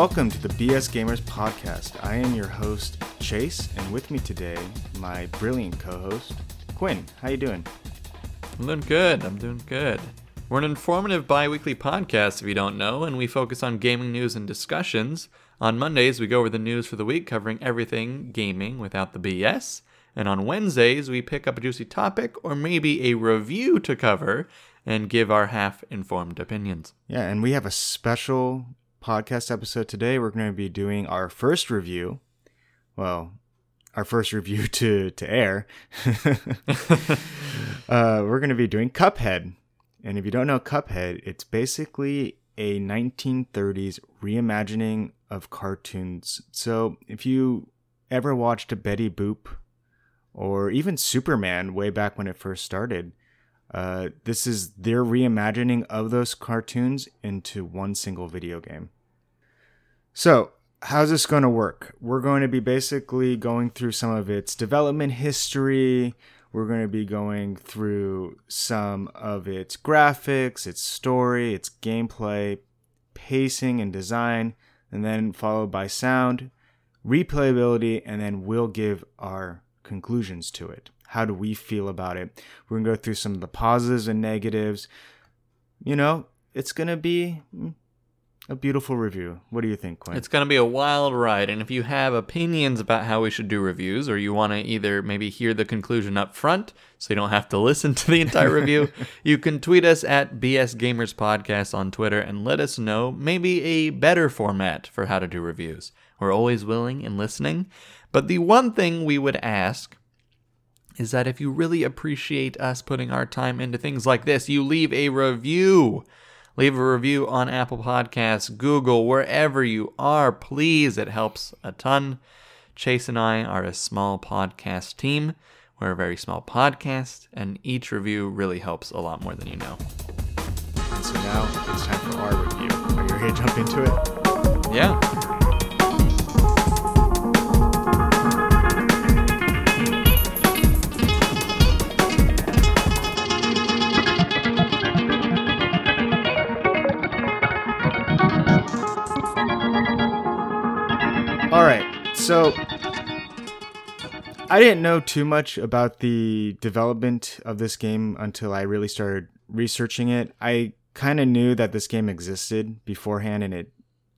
Welcome to the BS Gamers podcast. I am your host Chase, and with me today, my brilliant co-host Quinn. How you doing? I'm doing good. I'm doing good. We're an informative bi-weekly podcast if you don't know, and we focus on gaming news and discussions. On Mondays, we go over the news for the week, covering everything gaming without the BS. And on Wednesdays, we pick up a juicy topic or maybe a review to cover and give our half informed opinions. Yeah, and we have a special podcast episode today. We're going to be doing our first review. Well, our first review to to air. uh, we're going to be doing Cuphead, and if you don't know Cuphead, it's basically a 1930s reimagining of cartoons. So if you ever watched a Betty Boop or even Superman way back when it first started, uh, this is their reimagining of those cartoons into one single video game. So, how's this going to work? We're going to be basically going through some of its development history. We're going to be going through some of its graphics, its story, its gameplay, pacing, and design, and then followed by sound, replayability, and then we'll give our conclusions to it. How do we feel about it? We're going to go through some of the positives and negatives. You know, it's going to be mm, a beautiful review. What do you think, Quinn? It's going to be a wild ride, and if you have opinions about how we should do reviews, or you want to either maybe hear the conclusion up front so you don't have to listen to the entire review, you can tweet us at BS Gamers Podcast on Twitter and let us know maybe a better format for how to do reviews. We're always willing and listening. But the one thing we would ask is that if you really appreciate us putting our time into things like this, you leave a review. Leave a review on Apple Podcasts, Google, wherever you are. Please, it helps a ton. Chase and I are a small podcast team. We're a very small podcast, and each review really helps a lot more than you know. And so now it's time for our review. Are you ready to jump into it? Yeah. So I didn't know too much about the development of this game until I really started researching it. I kind of knew that this game existed beforehand, and it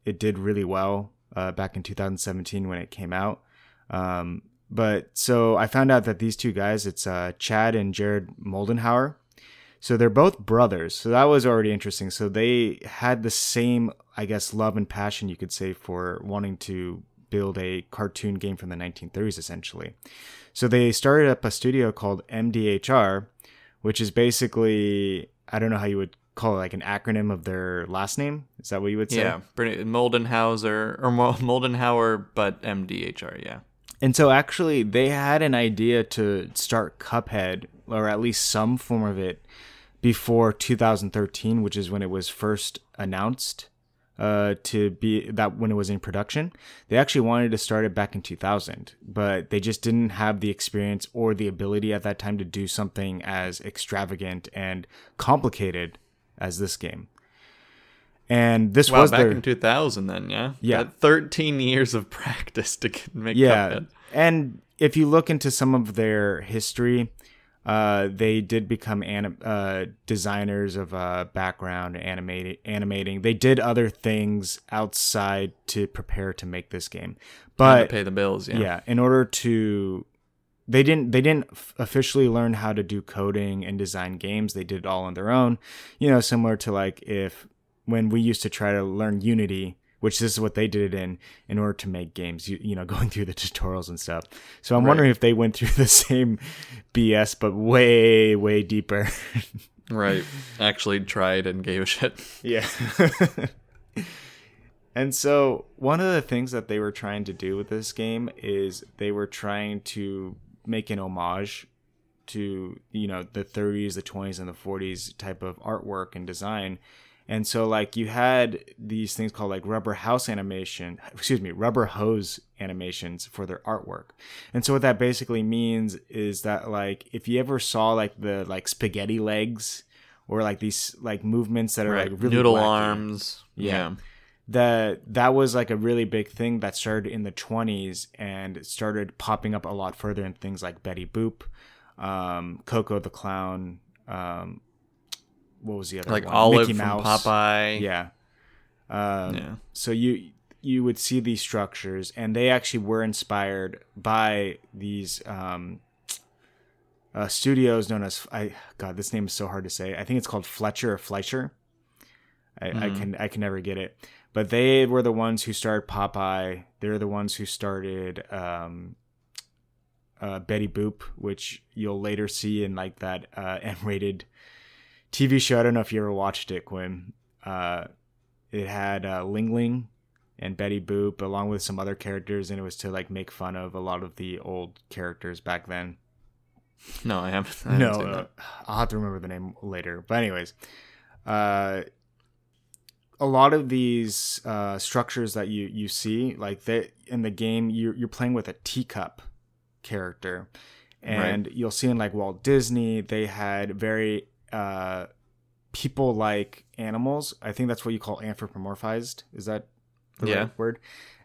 it did really well uh, back in 2017 when it came out. Um, but so I found out that these two guys, it's uh, Chad and Jared Moldenhauer. So they're both brothers. So that was already interesting. So they had the same, I guess, love and passion you could say for wanting to build a cartoon game from the 1930s, essentially. So they started up a studio called MDHR, which is basically, I don't know how you would call it, like an acronym of their last name. Is that what you would say? Yeah, Moldenhauser, or Moldenhauer, but MDHR, yeah. And so actually, they had an idea to start Cuphead, or at least some form of it, before 2013, which is when it was first announced uh, to be that when it was in production. They actually wanted to start it back in 2000, but they just didn't have the experience or the ability at that time to do something as extravagant and complicated as this game. And this Wow, was back their, in 2000 then, yeah? Yeah. Had 13 years of practice to make yeah Cuphead. and if you look into some of their history uh, they did become anim- uh, designers of uh, background animating animating. They did other things outside to prepare to make this game. But to pay the bills, yeah. yeah in order to they didn't they didn't f- officially learn how to do coding and design games. They did it all on their own. You know similar to like if when we used to try to learn unity which this is what they did it in in order to make games you, you know going through the tutorials and stuff so i'm Right. wondering if they went through the same bs but way way deeper Right. Actually tried and gave a shit. Yeah. and so one of the things that they were trying to do with this game is they were trying to make an homage to, you know, the 30s, the 20s and the 40s type of artwork and design. And so like you had these things called like rubber house animation, excuse me, rubber hose animations for their artwork. And so what that basically means is that like if you ever saw like the like spaghetti legs or like these like movements that are Right. like really Noodle wacky, arms. Yeah. Yeah. that that was like a really big thing that started in the 20s and started popping up a lot further in things like Betty Boop, um, Koko the Clown, um, what was the other like one? Olive Mickey from Mouse. Popeye. Yeah. Um, Yeah. So you you would see these structures, and they actually were inspired by these um, uh, studios known as I God. This name is so hard to say. I think it's called Fletcher or Fleischer. I, I can I can never get it, but they were the ones who started Popeye. They're the ones who started um, uh, Betty Boop, which you'll later see in like that uh, M-rated TV show. I don't know if you ever watched it, Quinn. Uh, it had uh, Ling Ling and Betty Boop along with some other characters, and it was to like make fun of a lot of the old characters back then. No, I haven't. I haven't no, uh. I'll have to remember the name later. But anyways, uh, a lot of these uh, structures that you you see, like that in the game, you you're playing with a teacup character, and you'll see in like Walt Disney, they had very uh, people like animals. I think that's what you call anthropomorphized. Is that the Yeah. right word?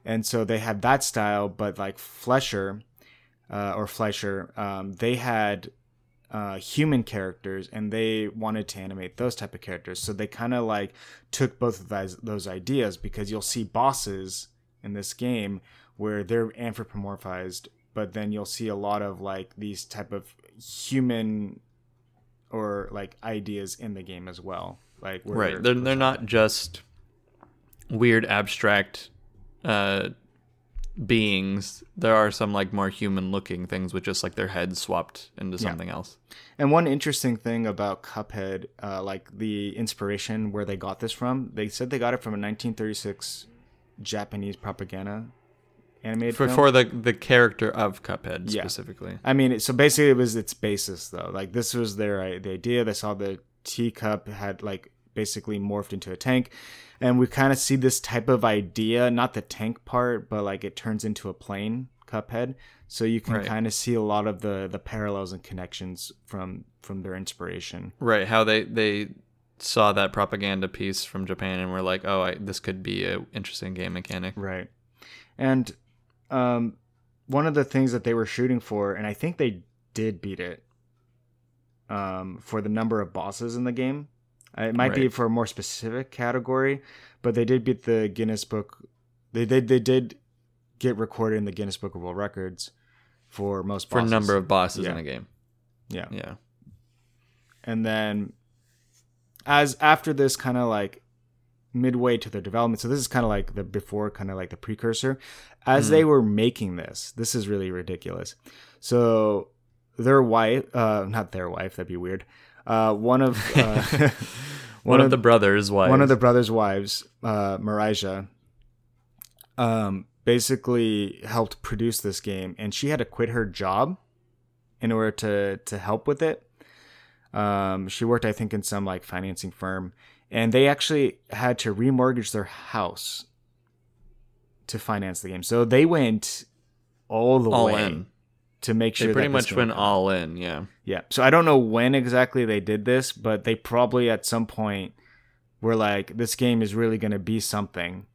And so they had that style, but like Flesher uh, or Fleischer, um, they had uh, human characters and they wanted to animate those type of characters. So they kind of like took both of those, those ideas because you'll see bosses in this game where they're anthropomorphized, but then you'll see a lot of like these type of human or like ideas in the game as well. Like where Right. They're they're not just weird abstract uh beings. There are some like more human looking things with just like their heads swapped into Yeah. something else. And one interesting thing about Cuphead, uh, like the inspiration where they got this from, they said they got it from a 1936 Japanese propaganda animated For film. for the the character of Cuphead Yeah. specifically. I mean, so basically, it was its basis though. Like this was their i- the idea. They saw the teacup had like basically morphed into a tank, and we kind of see this type of idea, not the tank part, but like it turns into a plane. Cuphead, so you can Right. kind of see a lot of the the parallels and connections from from their inspiration. Right, how they they saw that propaganda piece from Japan and were like, "Oh, I, this could be an interesting game mechanic." Right. And um, one of the things that they were shooting for, and I think they did beat it um, for the number of bosses in the game. Uh, It might be for a more specific category, but they did beat the Guinness Book. They did. They did get recorded in the Guinness Book of World Records for most For number of bosses Yeah. in a game. yeah. Yeah. and then as after this kind of like midway to their development so this is kind of like the before kind of like the precursor as Mhm. they were making this this is really ridiculous so their wife uh not their wife that'd be weird uh one of uh, One, of the brothers' wives. one of the brothers' wives, uh, Marija, um, basically helped produce this game, and she had to quit her job in order to to help with it. Um, she worked, I think, in some like financing firm, and they actually had to remortgage their house to finance the game. So they went all the all way in. to make sure They pretty that much went come. all in. Yeah. Yeah. So I don't know when exactly they did this, but they probably at some point were like, this game is really going to be something.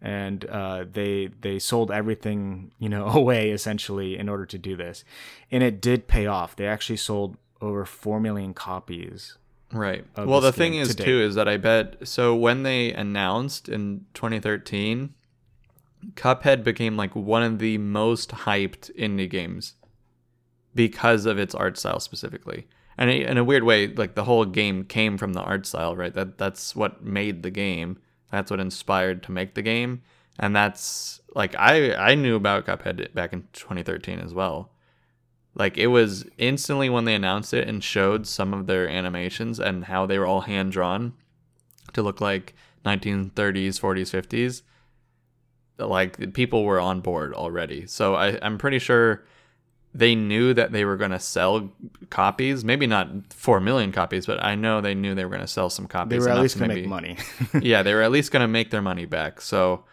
And uh, they they sold everything you know away essentially in order to do this, and it did pay off. They actually sold over four million copies. Right. Well, the thing is to too is that I bet so when they announced in 2013, Cuphead became like one of the most hyped indie games because of its art style specifically. And in a weird way, like the whole game came from the art style, right? That that's what made the game. That's what inspired to make the game. And that's like I I knew about Cuphead back in 2013 as well. Like it was instantly when they announced it and showed some of their animations and how they were all hand drawn to look like 1930s, 40s, 50s. Like people were on board already. So I, I'm pretty sure they knew that they were going to sell copies. Maybe not four million copies, but I know they knew they were going to sell some copies. They were at least going to make money. yeah, they were at least going to make their money back. So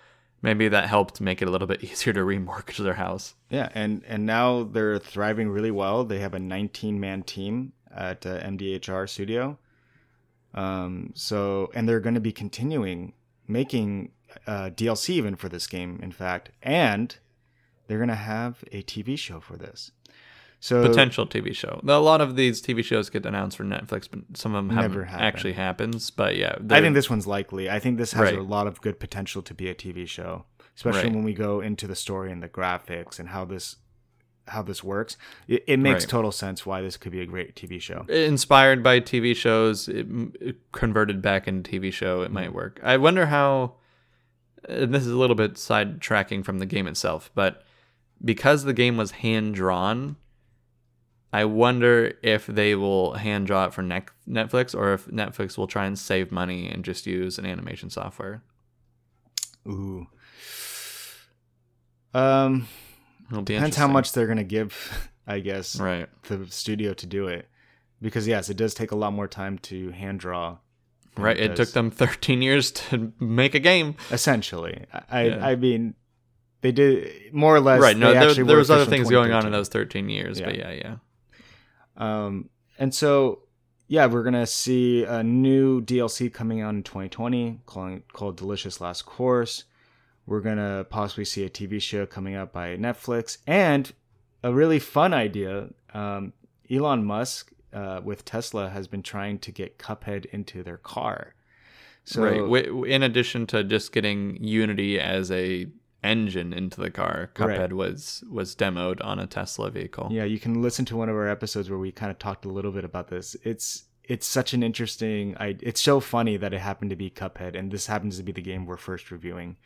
maybe that helped make it a little bit easier to remortgage their house. yeah, and and now they're thriving really well. They have a 19 man team at uh, MDHR Studio. Um, so and they're going to be continuing making uh, DLC even for this game, in fact, and they're gonna have a TV show for this. So Potential TV show. A lot of these TV shows get announced for Netflix, but some of them Never happen. actually happens. But yeah, I think this one's likely. I think this has Right. a lot of good potential to be a TV show, especially Right. when we go into the story and the graphics and how this how this works. It, it makes Right. total sense why this could be a great TV show. inspired by TV shows, it, it converted back into TV show, it mm-hmm. might work. I wonder how. And this is a little bit sidetracking from the game itself, but because the game was hand drawn, I wonder if they will hand draw it for Net- Netflix or if Netflix will try and save money and just use an animation software. Ooh. Um, depends how much they're gonna give, I guess, Right. the studio to do it, because yes, it does take a lot more time to hand draw. Right. It took them 13 years to make a game. essentially. I I, Yeah. I mean, they did more or less. right. No, they there, actually there was other things going on in those 13 years, but Yeah. yeah, yeah. Um, and so, yeah, we're gonna see a new DLC coming out in 2020, calling called Delicious Last Course. We're gonna possibly see a TV show coming out by Netflix, and a really fun idea. Um, Elon Musk uh, with Tesla has been trying to get Cuphead into their car. So right. In addition to just getting Unity as a engine into the car, Right. Cuphead was was demoed on a Tesla vehicle. Yeah, you can listen to one of our episodes where we kind of talked a little bit about this. It's it's such an interesting. I, it's so funny that it happened to be Cuphead, and this happens to be the game we're first reviewing.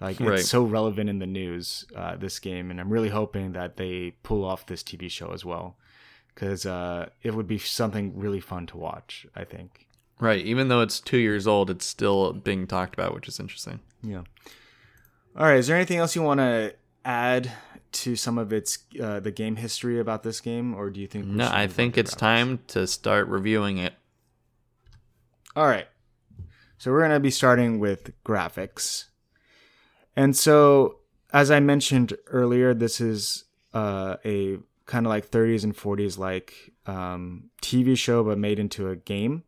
Like Right. it's so relevant in the news, uh, this game, and I'm really hoping that they pull off this TV show as well, because uh, it would be something really fun to watch. I think. Right. Even though it's two years old, it's still being talked about, which is interesting. Yeah. All right. Is there anything else you want to add to some of its uh, the game history about this game, or do you think? No, I think it's time to start reviewing it. All right. So we're going to be starting with graphics. And so, as I mentioned earlier, this is uh, a kind of like 30s and 40s like um, TV show, but made into a game.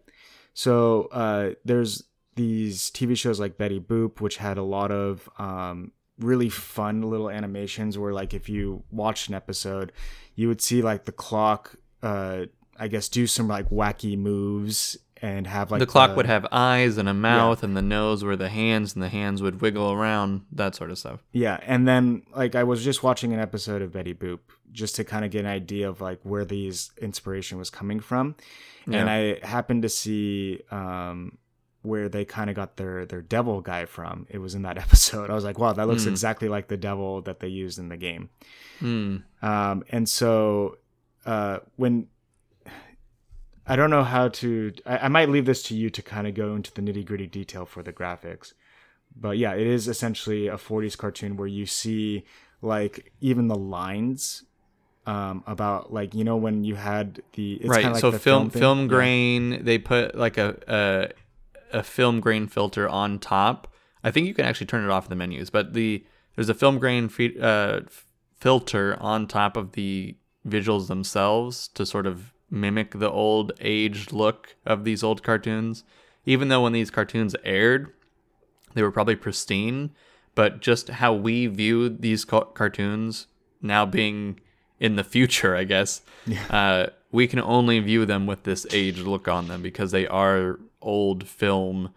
So uh, there's these TV shows like Betty Boop, which had a lot of um, really fun little animations where, like, if you watched an episode, you would see like the clock, uh, I guess, do some like wacky moves and have like the clock would have eyes and a mouth, and the nose were the hands, and the hands would wiggle around, that sort of stuff. Yeah, and then like I was just watching an episode of Betty Boop just to kind of get an idea of like where these inspiration was coming from, and I happened to see um, where they kind of got their their devil guy from. It was in that episode. I was like, wow, that looks Hmm. exactly like the devil that they used in the game. Hmm. Um, and so uh, when I don't know how to, I, I might leave this to you to kind of go into the nitty gritty detail for the graphics. But yeah, it is essentially a 40s cartoon where you see like even the lines um, about like you know when you had the it's right. like so the film film Yeah. grain, they put like a, a film grain filter on top. I think you can actually turn it off in the menus, but the there's a film grain fe- uh, filter on top of the visuals themselves to sort of mimic the old aged look of these old cartoons. Even though when these cartoons aired, they were probably pristine, but just how we view these ca- cartoons now being in the future, I guess, uh, we can only view them with this aged look on them because they are old film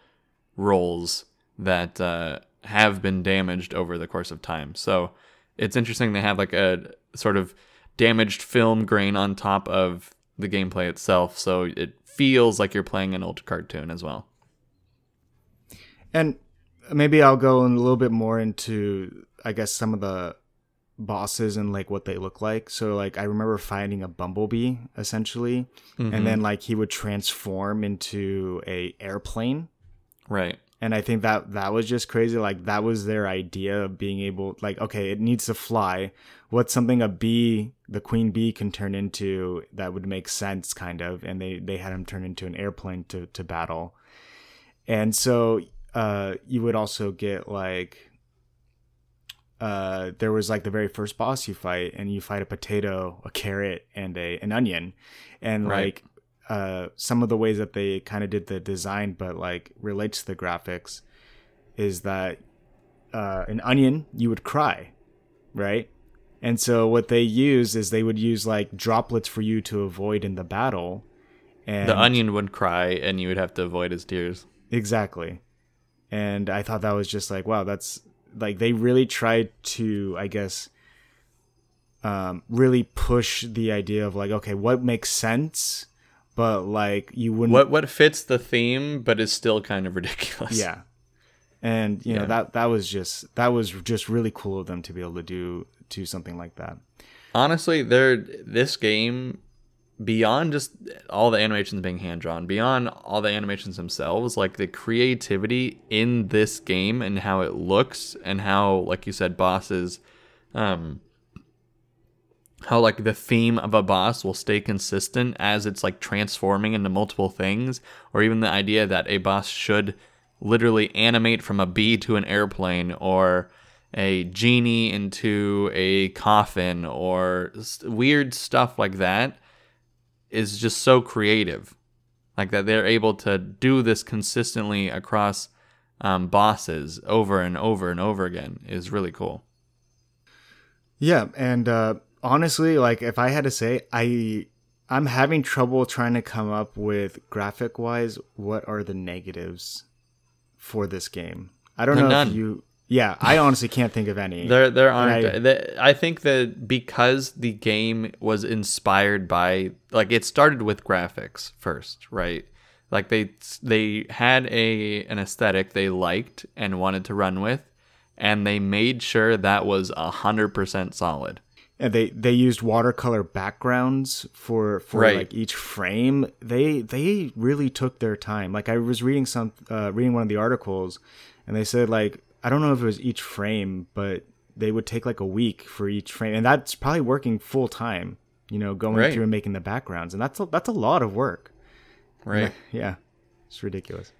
rolls that uh, have been damaged over the course of time. So it's interesting they have like a sort of damaged film grain on top of the gameplay itself, so it feels like you're playing an old cartoon as well. And maybe I'll go a little bit more into, I guess, some of the bosses and like what they look like. So like I remember finding a bumblebee essentially, and then like he would transform into a airplane. Right. And I think that that was just crazy. Like that was their idea of being able, like, okay, it needs to fly. What's something a bee, the queen bee, can turn into that would make sense, kind of. And they they had him turn into an airplane to to battle. And so uh, you would also get like, uh, there was like the very first boss you fight, and you fight a potato, a carrot, and a an onion, and Right. like uh, some of the ways that they kind of did the design, but like relates to the graphics, is that uh, an onion, you would cry, right? And so what they use is they would use like droplets for you to avoid in the battle. And The onion would cry, and you would have to avoid his tears. Exactly. And I thought that was just like, wow, that's like they really tried to, I guess, um, really push the idea of like, okay, what makes sense, but like you wouldn't. What what fits the theme, but is still kind of ridiculous. Yeah. And you know Yeah. that that was just that was just really cool of them to be able to do do something like that. honestly there this game beyond just all the animations being hand drawn beyond all the animations themselves like the creativity in this game and how it looks and how like you said bosses um how like the theme of a boss will stay consistent as it's like transforming into multiple things or even the idea that a boss should literally animate from a bee to an airplane or a genie into a coffin or weird stuff like that is just so creative like that they're able to do this consistently across um, bosses over and over and over again is really cool Yeah, and uh, honestly, like if I had to say, I I'm having trouble trying to come up with graphic wise what are the negatives for this game. I don't know none. if you. Yeah, I honestly can't think of any. There, there aren't. I- the- I think that because the game was inspired by, like, it started with graphics first, right? Like they they had a an aesthetic they liked and wanted to run with, and they made sure that was a hundred percent solid. and they they used watercolor backgrounds for for Right. like each frame they they really took their time like i was reading some uh, reading one of the articles and they said like i don't know if it was each frame but they would take like a week for each frame and that's probably working full time you know going Right. through and making the backgrounds and that's a, that's a lot of work Right. yeah it's ridiculous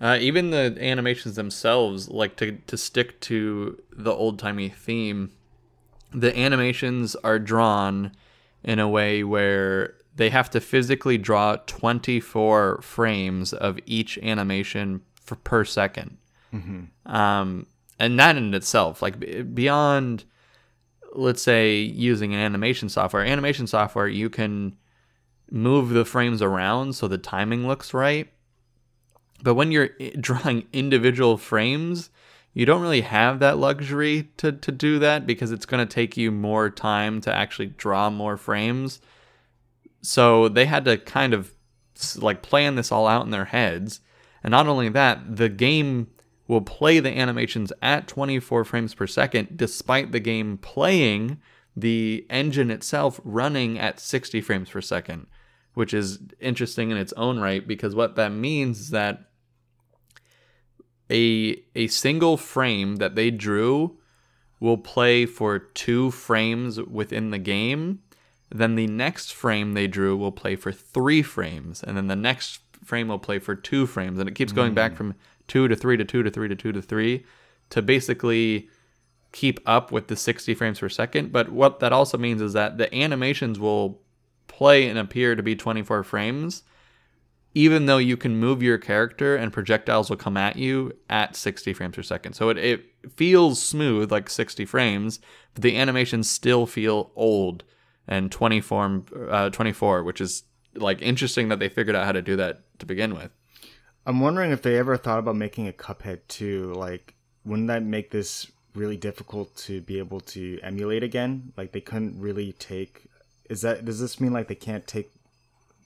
Uh, even the animations themselves, like to to stick to the old timey theme, the animations are drawn in a way where they have to physically draw 24 frames of each animation for, per 2nd Um, and that in itself, like beyond, let's say, using an animation software, animation software, you can move the frames around so the timing looks right. But when you're drawing individual frames, you don't really have that luxury to, to do that because it's going to take you more time to actually draw more frames. So they had to kind of like plan this all out in their heads. And not only that, the game will play the animations at 24 frames per second despite the game playing the engine itself running at 60 frames per second, which is interesting in its own right because what that means is that a a single frame that they drew will play for two frames within the game. Then the next frame they drew will play for three frames, and then the next frame will play for two frames, and it keeps going back hmm. from two to three to two to three to two to three to basically keep up with the 60 frames per second. But what that also means is that the animations will play and appear to be 24 frames, even though you can move your character and projectiles will come at you at 60 frames per second. So it, it feels smooth, like 60 frames, but the animations still feel old and 24, uh, 24 which is like interesting that they figured out how to do that to begin with. I'm wondering if they ever thought about making a Cuphead too. Like, wouldn't that make this really difficult to be able to emulate again? Like, they couldn't really take. Is that does this mean like they can't take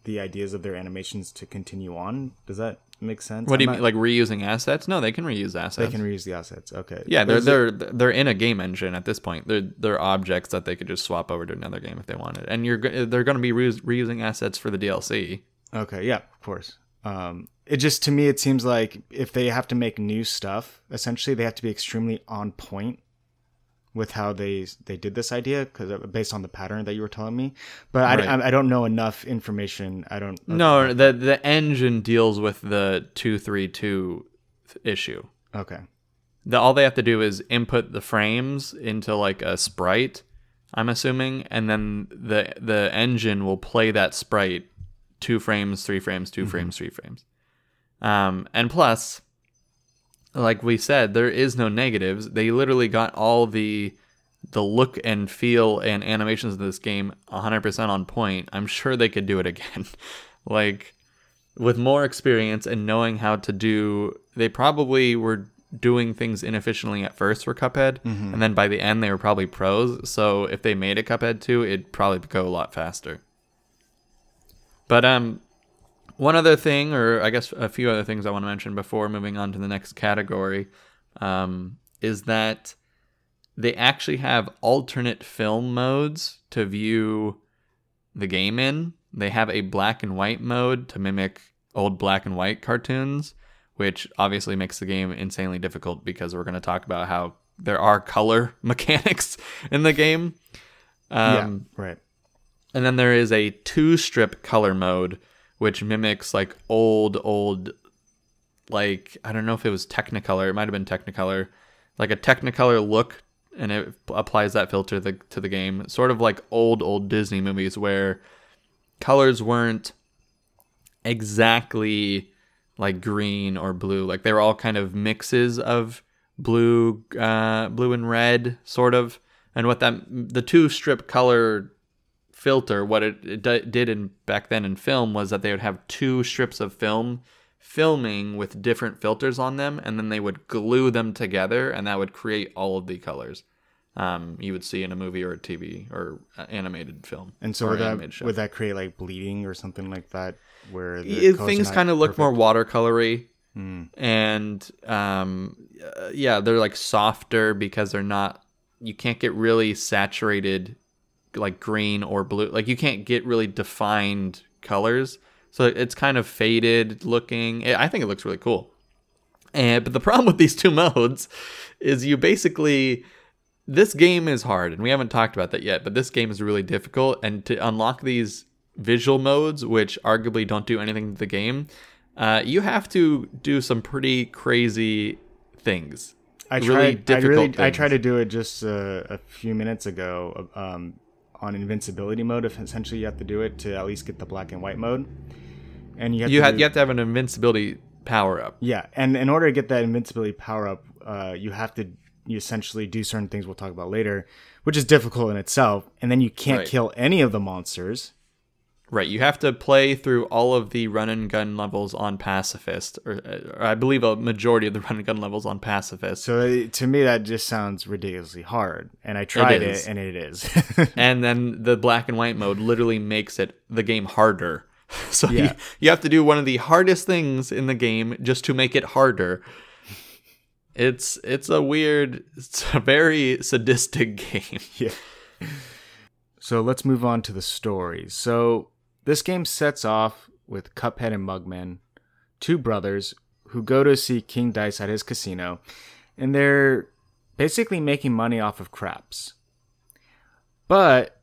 the ideas of their animations to continue on? Does that make sense? What do you I'm mean, not- like reusing assets? No, they can reuse assets. They can reuse the assets. Okay. Yeah, they're Is it- they're they're in a game engine at this point. They're they're objects that they could just swap over to another game if they wanted, and you're they're going to be reusing assets for the DLC. Okay, yeah, of course. Um, it just to me it seems like if they have to make new stuff, essentially they have to be extremely on point with how they they did this idea because uh, based on the pattern that you were telling me. But I, Right. I, I don't know enough information. I don't. No, the the engine deals with the two three two issue. Okay. The, all they have to do is input the frames into like a sprite, I'm assuming, and then the the engine will play that sprite two frames, three frames, 2 mm-hmm. frames, three frames. Um, and plus, like we said, there is no negatives. They literally got all the the look and feel and animations of this game 100% on point. I'm sure they could do it again. like with more experience and knowing how to do they probably were doing things inefficiently at first for Cuphead and then by the end they were probably pros. So if they made a Cuphead 2, it'd probably go a lot faster. But um one other thing, or I guess a few other things I want to mention before moving on to the next category, um, is that they actually have alternate film modes to view the game in. They have a black and white mode to mimic old black and white cartoons, which obviously makes the game insanely difficult because we're going to talk about how there are color mechanics in the game. Um, yeah, right. and then there is a two strip color mode, which mimics like old, old, like, I don't know if it was Technicolor. It might have been Technicolor. Like a Technicolor look, and it applies that filter to the, to the game. Sort of like old, old Disney movies where colors weren't exactly like green or blue. Like they were all kind of mixes of blue, uh, blue and red, sort of. And what that the two strip color filter, what it, it d- did in back then in film was that they would have two strips of film filming with different filters on them, and then they would glue them together, and that would create all of the colors. Um, you would see in a movie or a TV or uh, animated film. And so would that would that create like bleeding or something like that, where the Yeah, things kind of look more watercolory Hmm. and um uh, yeah they're like softer because they're not you can't get really saturated like green or blue like you can't get really defined colors so it's kind of faded looking i I think it looks really cool and but the problem with these two modes is you basically this game is hard and we haven't talked about that yet but this game is really difficult and to unlock these visual modes which arguably don't do anything to the game uh, you have to do some pretty crazy things I really tried. I difficult really. I tried to do it just uh, a few minutes ago. Um, on invincibility mode, if essentially you have to do it to at least get the black and white mode, and you have you to have do- you have to have an invincibility power up Yeah, and in order to get that invincibility power up, uh, you have to you essentially do certain things we'll talk about later, which is difficult in itself. And then you can't Right. kill any of the monsters. Right you have to play through all of the run and gun levels on pacifist or, or i believe a majority of the run and gun levels on pacifist So uh, to me, that just sounds ridiculously hard. And I tried it, and it is. and then the black and white mode literally makes it the game harder. So you, Yeah. you have to do one of the hardest things in the game just to make it harder. It's it's a weird, it's a very sadistic game. yeah. So let's move on to the story. So this game sets off with Cuphead and Mugman, two brothers who go to see King Dice at his casino, and they're basically making money off of craps. But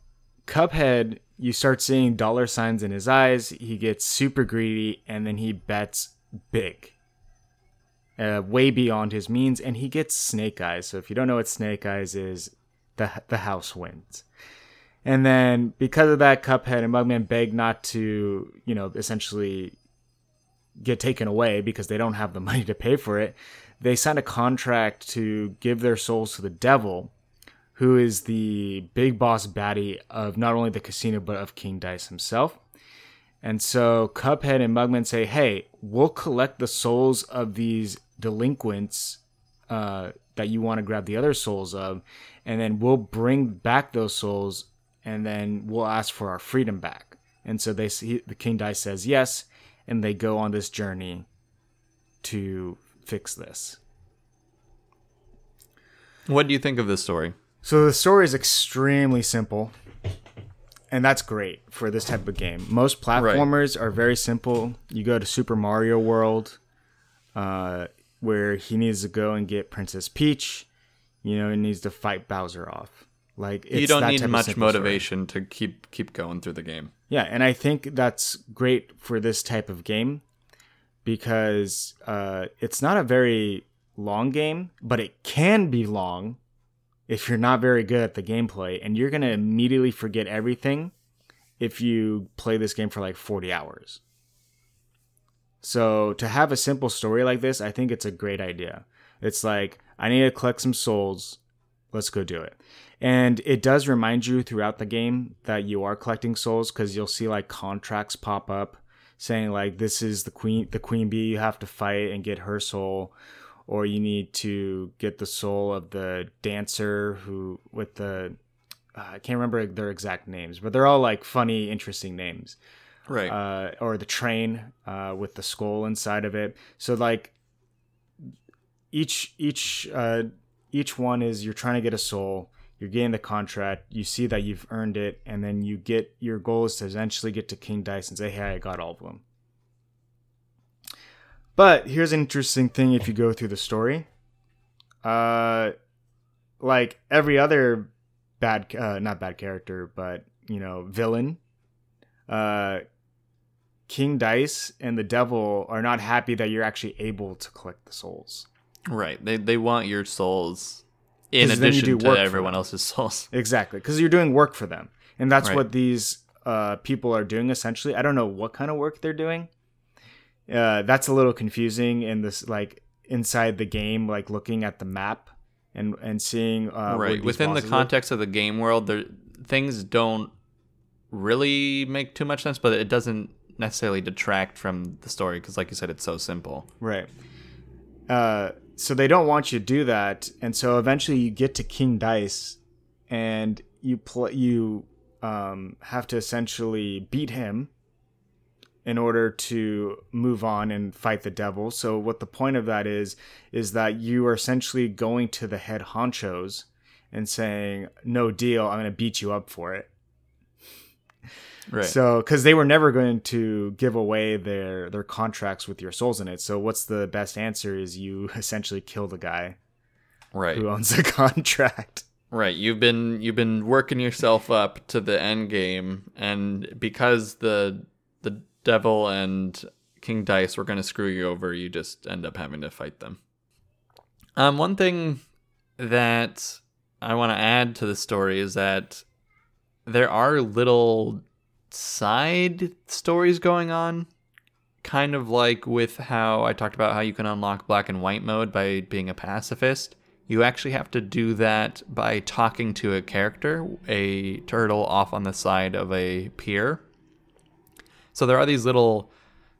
Cuphead, you start seeing dollar signs in his eyes. He gets super greedy, and then he bets big, uh, way beyond his means, and he gets snake eyes. So if you don't know what snake eyes is, the the house wins. And then because of that, Cuphead and Mugman beg not to, you know, essentially get taken away because they don't have the money to pay for it. They sign a contract to give their souls to the devil, who is the big boss baddie of not only the casino but of King Dice himself. And so Cuphead and Mugman say, "Hey, we'll collect the souls of these delinquents uh, that you want to grab the other souls of, and then we'll bring back those souls, and then we'll ask for our freedom back." And so they, see, the King Dice says yes, and they go on this journey to fix this. What do you think of this story? So the story is extremely simple, and that's great for this type of game. Most platformers are very simple. You go to Super Mario World, uh, where he needs to go and get Princess Peach. You know, he needs to fight Bowser off. Like it's you don't that need much simple story. motivation to keep keep going through the game. Yeah, and I think that's great for this type of game because uh, it's not a very long game, but it can be long if you're not very good at the gameplay, and you're gonna immediately forget everything if you play this game for like 40 hours. So to have a simple story like this, I think it's a great idea. It's like I need to collect some souls. Let's go do it. And it does remind you throughout the game that you are collecting souls because you'll see like contracts pop up saying like this is the queen the queen bee you have to fight and get her soul or you need to get the soul of the dancer who with the uh, I can't remember their exact names, but they're all like funny, interesting names. Right. Uh, or the train uh, with the skull inside of it. So like each each uh, each one is you're trying to get a soul. You're getting the contract. You see that you've earned it, and then you get your goal is to eventually get to King Dice and say, "Hey, I got all of them." But here's an interesting thing: if you go through the story, uh, like every other bad, uh, not bad character, but you know, villain, uh, King Dice and the Devil are not happy that you're actually able to collect the souls. Right. They they want your souls in addition to everyone else's souls. Exactly, because you're doing work for them, and that's Right. what these uh, people are doing essentially. I don't know what kind of work they're doing. Uh, that's a little confusing in this like inside the game, like looking at the map and and seeing uh, right. Within the context of the game world, there things don't really make too much sense, but it doesn't necessarily detract from the story because, like you said, it's so simple. Right. Uh, so they don't want you to do that, and so eventually you get to King Dice, and you play. You um, have to essentially beat him in order to move on and fight the devil. So what the point of that is is that you are essentially going to the head honchos and saying, "No deal, I'm going to beat you up for it." Right. So, because they were never going to give away their their contracts with your souls in it. So, what's the best answer? Is you essentially kill the guy right. who owns the contract. Right. You've been you've been working yourself up to the end game, and because the the devil and King Dice were going to screw you over, you just end up having to fight them. Um, one thing that I want to add to the story is that there are little side stories going on, kind of like with how I talked about how you can unlock black and white mode by being a pacifist. You actually have to do that by talking to a character, a turtle off on the side of a pier. So there are these little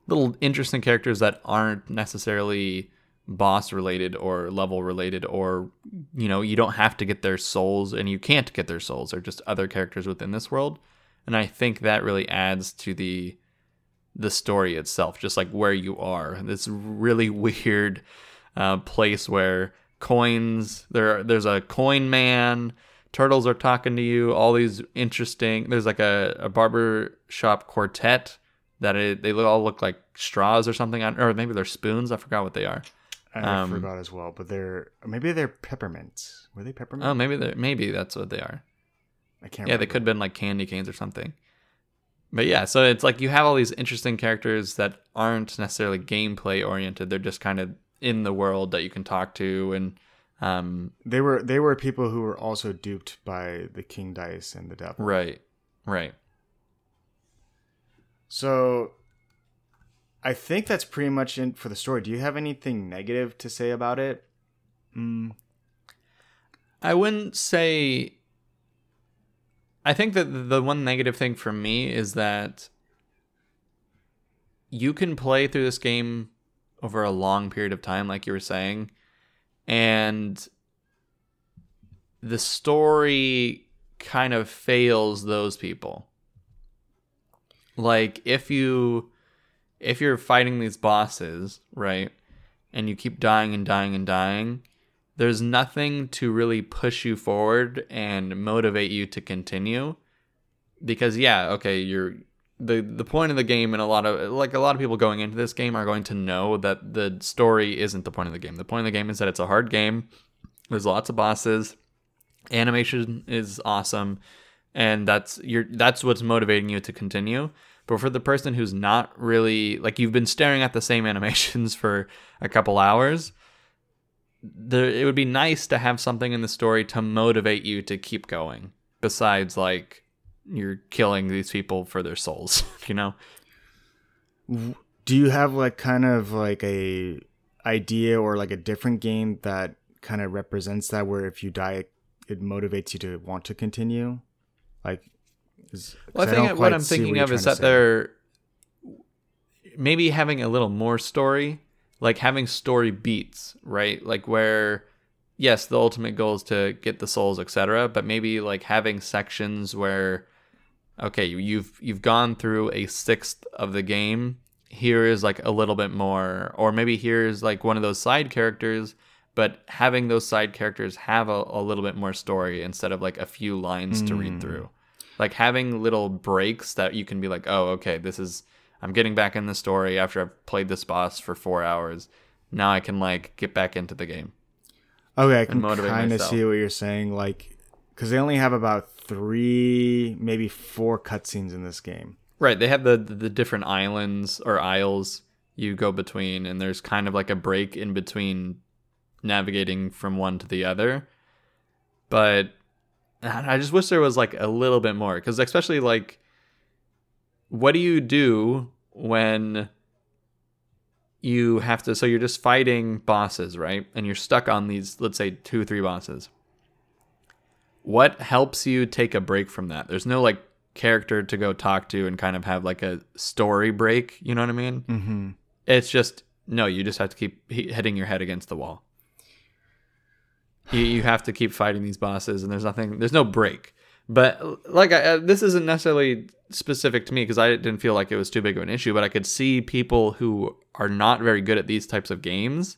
little interesting characters that aren't necessarily boss related or level related or you know, you don't have to get their souls and you can't get their souls. They're just other characters within this world. And I think that really adds to the the story itself, just like where you are. This really weird uh, place where coins there there's a coin man turtles are talking to you all these interesting there's like a, a barber shop quartet that it, they all look like straws or something on or maybe they're spoons i forgot what they are I Um, forgot as well, but they're maybe they're peppermints. Were they peppermints? oh maybe they're maybe that's what they are I can't. yeah they could have been like candy canes or something but yeah so it's like you have all these interesting characters that aren't necessarily gameplay oriented they're just kind of in the world that you can talk to and um They were they were people who were also duped by the King Dice and the Devil. right right So, I think that's pretty much it for the story. Do you have anything negative to say about it? Mm, I wouldn't say. I think that the one negative thing for me is that you can play through this game over a long period of time, like you were saying, and the story kind of fails those people. Like if you if you're fighting these bosses, right, and you keep dying and dying and dying, there's nothing to really push you forward and motivate you to continue. Because yeah okay you're the the point of the game and a lot of like a lot of people going into this game are going to know that the story isn't the point of the game. The point of the game is that it's a hard game. There's lots of bosses. Animation is awesome. And that's you're that's what's motivating you to continue. But for the person who's not really like you've been staring at the same animations for a couple hours there it would be nice to have something in the story to motivate you to keep going besides like you're killing these people for their souls you know do you have like kind of like a idea or like a different game that kind of represents that where if you die it motivates you to want to continue? Like is, Well, I think what I'm thinking you're of is that they're maybe having a little more story, like having story beats, right? Like where yes, the ultimate goal is to get the souls, etc., but maybe like having sections where okay, you- you've you've gone through a sixth of the game. Here is like a little bit more, or maybe here's like one of those side characters, but having those side characters have a, a little bit more story instead of like a few lines to read hmm. through. Like having little breaks that you can be like, oh, okay, this is I'm getting back in the story after I've played this boss for four hours. Now I can like get back into the game. Okay, I can kind of see what you're saying. Like, because they only have about three, maybe four cutscenes in this game. Right. They have the the different islands or isles you go between, and there's kind of like a break in between navigating from one to the other. But I just wish there was like a little bit more, because especially like, what do you do when you have to? So you're just fighting bosses, right? And you're stuck on these, let's say, two or three bosses. What helps you take a break from that? There's no like character to go talk to and kind of have like a story break. You know what I mean? Mm-hmm. It's just no. You just have to keep hitting your head against the wall. You you have to keep fighting these bosses, and there's nothing. There's no break. But like, I, uh, this isn't necessarily specific to me because I didn't feel like it was too big of an issue. But I could see people who are not very good at these types of games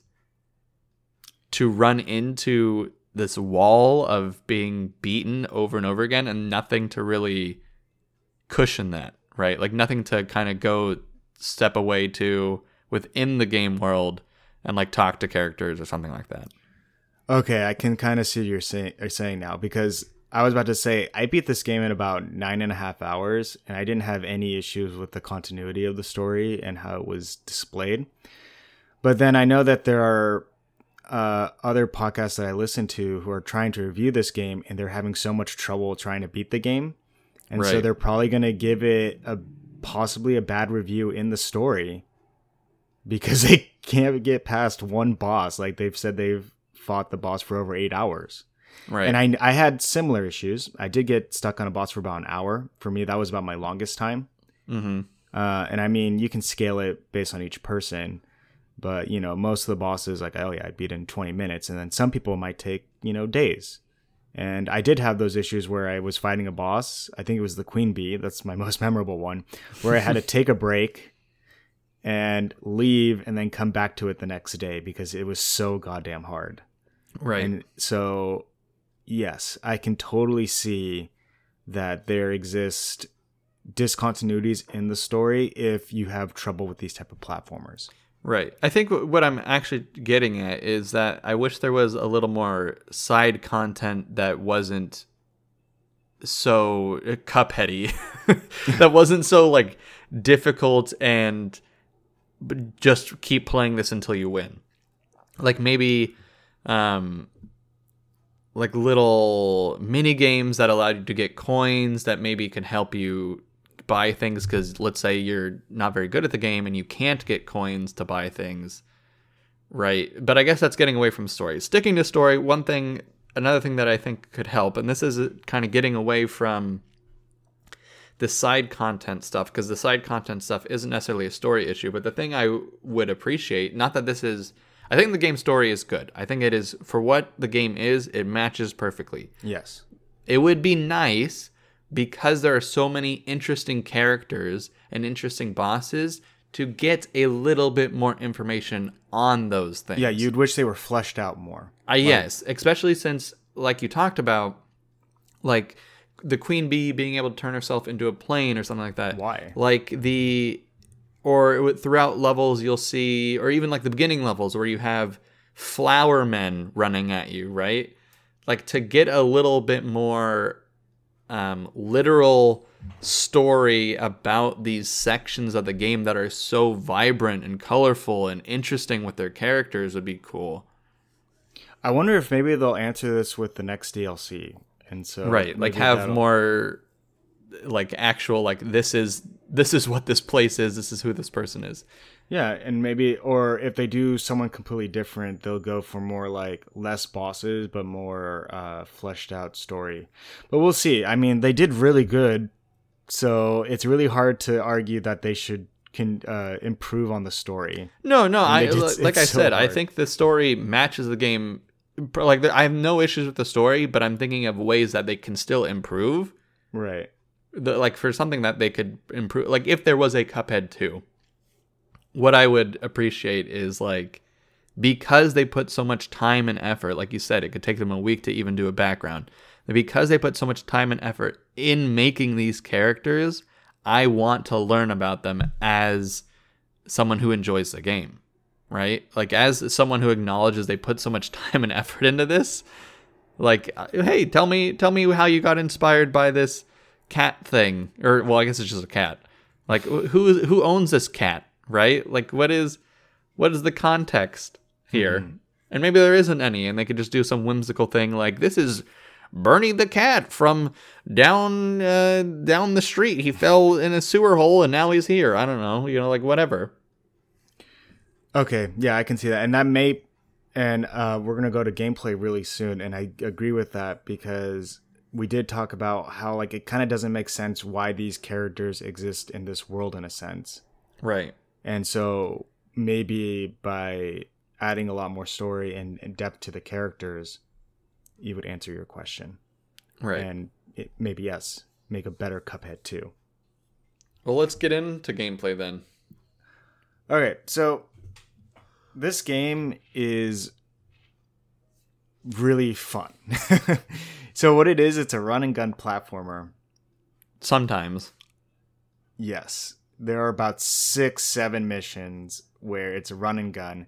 to run into this wall of being beaten over and over again, and nothing to really cushion that, right? Like nothing to kind of go step away to within the game world and like talk to characters or something like that. Okay, I can kind of see you're saying, you're saying now because I was about to say I beat this game in about nine and a half hours, and I didn't have any issues with the continuity of the story and how it was displayed. But then I know that there are uh, other podcasts that I listen to who are trying to review this game, and they're having so much trouble trying to beat the game, and so they're probably going to give it a possibly a bad review in the story because they can't get past one boss. Like they've said, they've fought the boss for over eight hours. Right. And I, I had similar issues. I did get stuck on a boss for about an hour. For me, that was about my longest time. mm-hmm. Uh, and I mean, you can scale it based on each person, but you know, most of the bosses, like, oh yeah, I beat in 20 minutes, and then some people might take you know days. And I did have those issues where I was fighting a boss. I think it was the queen bee. That's my most memorable one, where I had to take a break and leave, and then come back to it the next day because it was so goddamn hard. Right. And so, yes, I can totally see that there exist discontinuities in the story if you have trouble with these type of platformers. Right. I think what I'm actually getting at is that I wish there was a little more side content that wasn't so uh, cupheady, that wasn't so like difficult and just keep playing this until you win. Like maybe um like little mini games that allow you to get coins that maybe can help you buy things because let's say you're not very good at the game and you can't get coins to buy things right? But i guess that's getting away from story. Sticking to story one thing another thing that i think could help and this is kind of getting away from the side content stuff because the side content stuff isn't necessarily a story issue but the thing i would appreciate not that this is i think the game story is good i think it is for what the game is it matches perfectly Yes. it would be nice because there are so many interesting characters and interesting bosses to get a little bit more information on those things. Yeah, you'd wish they were fleshed out more. Uh, yes, especially since, like you talked about, like the queen bee being able to turn herself into a plane or something like that. Why? Like the, or throughout levels, you'll see, or even like the beginning levels where you have flower men running at you, right? Like to get a little bit more um, literal story about these sections of the game that are so vibrant and colorful and interesting with their characters would be cool. I wonder if maybe they'll answer this with the next DLC. And so right like have that'll- more like actual like this is this is what this place is. This is who this person is. Yeah, and maybe or if they do someone completely different, they'll go for more like less bosses but more uh, fleshed out story. But we'll see. I mean, they did really good, so it's really hard to argue that they should can uh, improve on the story. No, no. I they- it's- like I so said, I think the story matches the game. Like I have no issues with the story, but I'm thinking of ways that they can still improve. Right. The, like for something that they could improve like if there was a cuphead 2 what i would appreciate is like because they put so much time and effort like you said it could take them a week to even do a background. Because they put so much time and effort in making these characters i want to learn about them as someone who enjoys the game right? Like as someone who acknowledges they put so much time and effort into this like hey tell me tell me how you got inspired by this cat thing or well i guess it's just a cat. Like wh- who who owns this cat right? Like what is what is the context here? And maybe there isn't any and they could just do some whimsical thing like this is bernie the cat from down uh, down the street. He fell in a sewer hole and now he's here. I don't know you know like whatever. Okay, yeah, I can see that, and that may, and uh, we're gonna go to gameplay really soon, and I agree with that because we did talk about how like it kind of doesn't make sense why these characters exist in this world in a sense, right and so maybe by adding a lot more story and, and depth to the characters, you would answer your question, right and it, maybe yes, make a better Cuphead too. well let's get into gameplay then All right. so this game is really fun. so what it is, it's a run and gun platformer. sometimes Yes, there are about six, seven missions where it's a run and gun,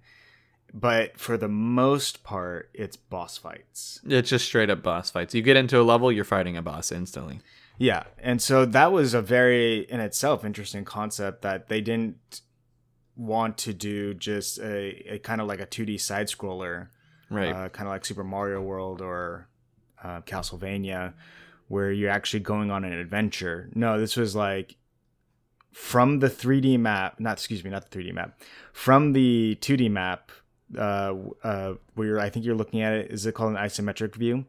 but for the most part, it's boss fights. It's just straight up boss fights. You get into a level, you're fighting a boss instantly. Yeah, and so that was a very, in itself, interesting concept that they didn't want to do just a, a kind of like a 2D side scroller Right. uh, kind of like Super Mario World or Castlevania, where you're actually going on an adventure. No, this was like from the 3D map, not excuse me, not the 3D map, from the 2D map, uh, uh, where I think you're looking at it. Is it called an isometric view,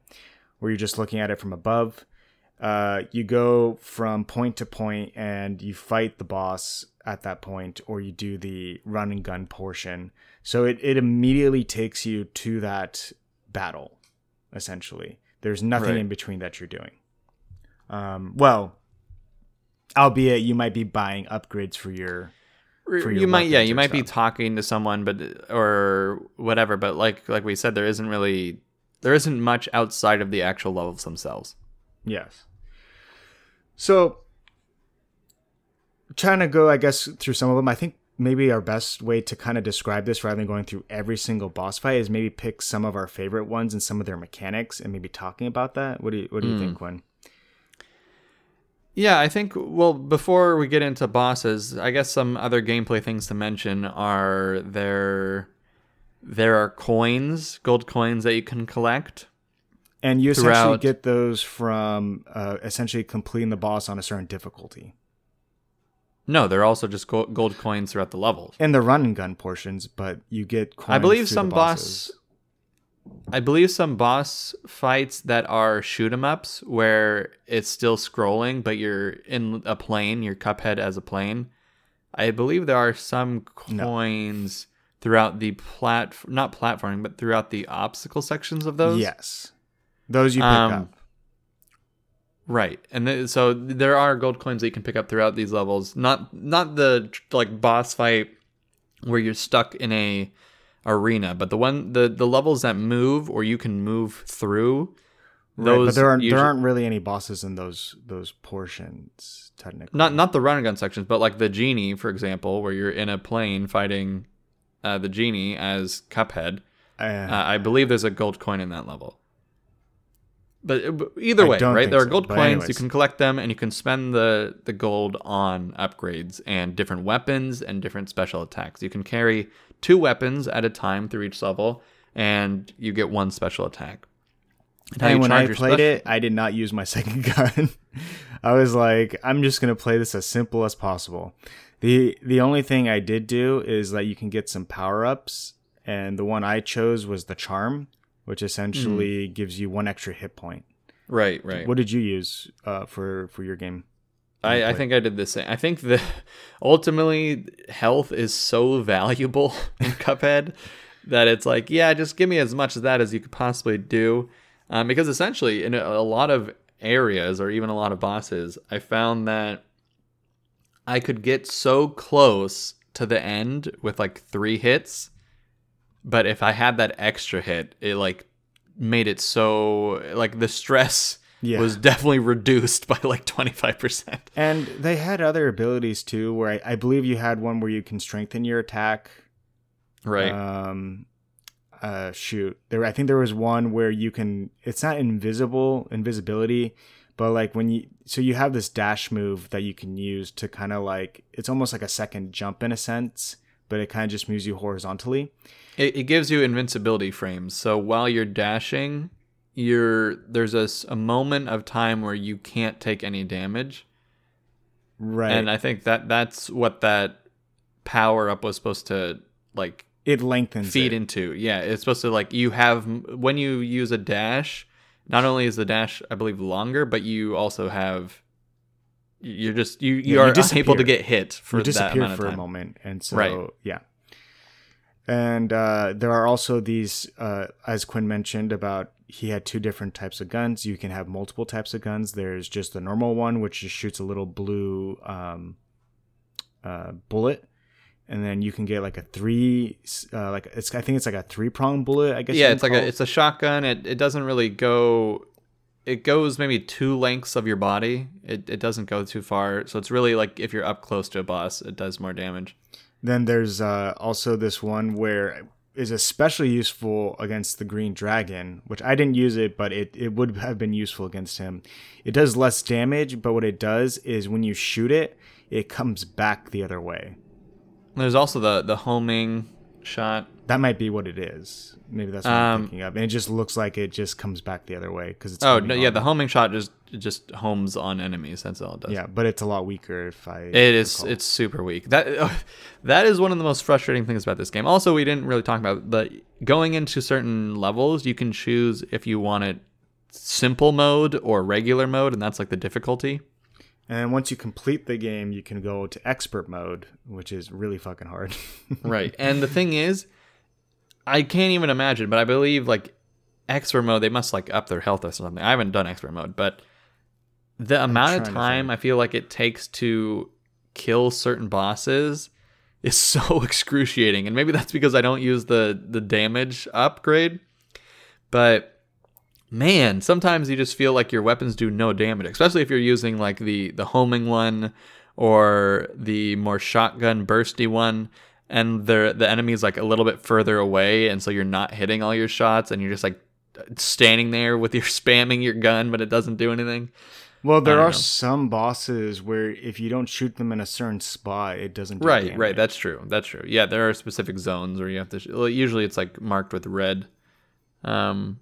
where you're just looking at it from above? Uh, you go from point to point and you fight the boss at that point, or you do the run and gun portion. So it, it immediately takes you to that battle, essentially. There's nothing Right. in between that you're doing. Um, well, albeit you might be buying upgrades for your for your you might yeah you might be talking to someone but or whatever but like like we said there isn't really there isn't much outside of the actual levels themselves Yes. So, trying to go, I guess, through some of them, I think maybe our best way to kind of describe this rather than going through every single boss fight is maybe pick some of our favorite ones and some of their mechanics and maybe talking about that. What do you What do you think, Quinn? yeah i think well before we get into bosses i guess some other gameplay things to mention are there there are coins gold coins that you can collect And you essentially Throughout- get those from uh, essentially completing the boss on a certain difficulty. No they're also just gold coins throughout the levels And the run and gun portions, but you get coins I believe some the boss. I believe some boss fights that are shoot 'em ups where it's still scrolling, but you're in a plane. You're Cuphead as a plane. I believe there are some No. coins throughout the plat not platforming, but throughout the obstacle sections of those. Yes. Those you pick Um, up. Right, and th- so there are gold coins that you can pick up throughout these levels. Not not the like boss fight where you're stuck in a arena, but the one the the levels that move or you can move through. Right, Those but there aren't usually- there aren't really any bosses in those those portions technically. not not the run and gun sections, but like the genie, for example, where you're in a plane fighting uh, the genie as Cuphead. Uh, Uh, I believe there's a gold coin in that level. But, uh, but either way, right? There are gold but coins. You can collect them, and you can spend the the gold on upgrades and different weapons and different special attacks. You can carry two weapons at a time through each level, and you get one special attack. And and when I played spec- it, I did not use my second gun. I was like, I'm just gonna play this as simple as possible. the The only thing I did do is that you can get some power ups, and the one I chose was the charm, which essentially gives you one extra hit point. Right, right. What did you use uh, for for your game? I, I think I did the same. I think the ultimately health is so valuable in Cuphead that it's like, yeah, just give me as much of that as you could possibly do, um, because essentially in a, a lot of areas or even a lot of bosses, I found that I could get so close to the end with like three hits, but if I had that extra hit, it like made it so like the stress Yeah. was definitely reduced by like 25%. And they had other abilities too, where I, I believe you had one where you can strengthen your attack. Right. Um, uh, shoot, there. I think there was one where you can. It's not invisible, invisibility, but like when you. So you have this dash move that you can use to kind of like. It's almost like a second jump in a sense, but it kind of just moves you horizontally. It, it gives you invincibility frames. So while you're dashing, you're there's a moment of time where you can't take any damage, Right. and I think that that's what that power up was supposed to like it lengthens. feed it. into. Yeah, it's supposed to like you have when you use a dash. Not only is the dash, I believe, longer, but you also have. You're just you you Yeah, you are unable disappear. to get hit for you that disappear amount of for a moment and so Right. yeah and uh, there are also these uh, as quinn mentioned about he had two different types of guns. You can have multiple types of guns. There's just the normal one which just shoots a little blue um, uh, bullet. And then you can get like a three uh, like it's i think it's like a three prong bullet i guess yeah it's like a it. it's a shotgun. It, it doesn't really go it goes maybe two lengths of your body. It, it doesn't go too far. So it's really like if you're up close to a boss it does more damage Then there's uh, also this one where is especially useful against the green dragon, which I didn't use it, but it, it would have been useful against him. It does less damage, but what it does is when you shoot it, it comes back the other way. there's also the the homing shot That might be what it is. Maybe that's what Um, I'm thinking of. And it just looks like it just comes back the other way because it's oh no yeah on- the homing shot just just homes on enemies that's all it does yeah, but it's a lot weaker if I. It is. recall. It's super weak. That that is one of the most frustrating things about this game. Also, we didn't really talk about the going into certain levels. You can choose if you want it simple mode or regular mode, and that's like the difficulty. And once you complete the game, you can go to expert mode, which is really fucking hard. Right. And the thing is, I can't even imagine, but I believe like expert mode, they must like up their health or something. I haven't done expert mode, but the amount of time I feel like it takes to kill certain bosses is so excruciating. And maybe that's because I don't use the the damage upgrade. But man, sometimes you just feel like your weapons do no damage, especially if you're using like the the homing one or the more shotgun bursty one and the the enemy's like a little bit further away and so you're not hitting all your shots and you're just like standing there with your spamming your gun but it doesn't do anything. Well, there are know. some bosses where if you don't shoot them in a certain spot, it doesn't. Do Right, damage. right, that's true. That's true. Yeah, there are specific zones where you have to sh- well, usually it's like marked with red. Um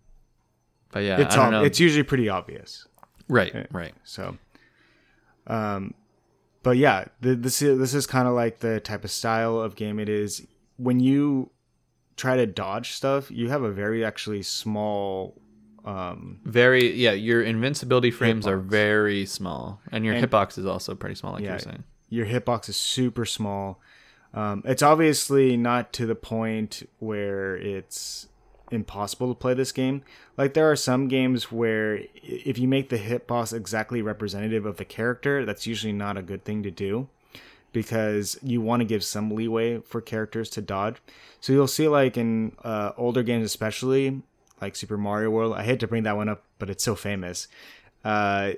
but yeah, it's I don't ob- know. it's usually pretty obvious. right, right. So, um, but yeah, th- this is this is kind of like the type of style of game it is. When you try to dodge stuff, you have a very actually small. Um, Very yeah, your invincibility frames are very small, and your And- hitbox is also pretty small, like you Yeah. were saying. your hitbox is super small. Um, it's obviously not to the point where it's impossible to play this game. Like there are some games where if you make the hitbox exactly representative of the character, that's usually not a good thing to do because you want to give some leeway for characters to dodge. So you'll see like in uh, older games especially like Super Mario World, I hate to bring that one up, but it's so famous. Uh,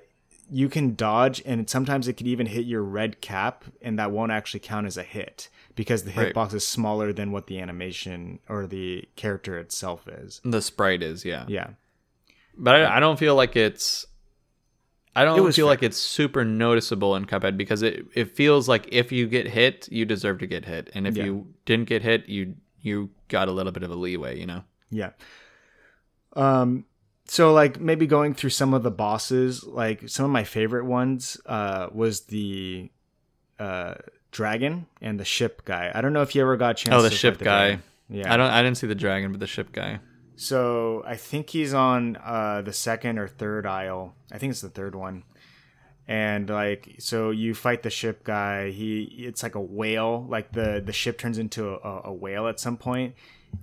you can dodge and sometimes it could even hit your red cap and that won't actually count as a hit because the Right. hitbox is smaller than what the animation or the character itself is. The sprite is, yeah. Yeah. But I, I don't feel like it's. I don't feel fair. like it's super noticeable in Cuphead because it, it feels like if you get hit, you deserve to get hit, and if Yeah. you didn't get hit, you you got a little bit of a leeway, you know. Yeah. Um so like maybe going through some of the bosses, like some of my favorite ones uh, was the uh, dragon and the ship guy. I don't know if you ever got a chance. Oh, the ship guy. dragon. Yeah. I don't. I didn't see the dragon, but the ship guy. So I think he's on uh, the second or third isle. I think it's the third one. And like, so you fight the ship guy. He, it's like a whale. Like the the ship turns into a, a whale at some point.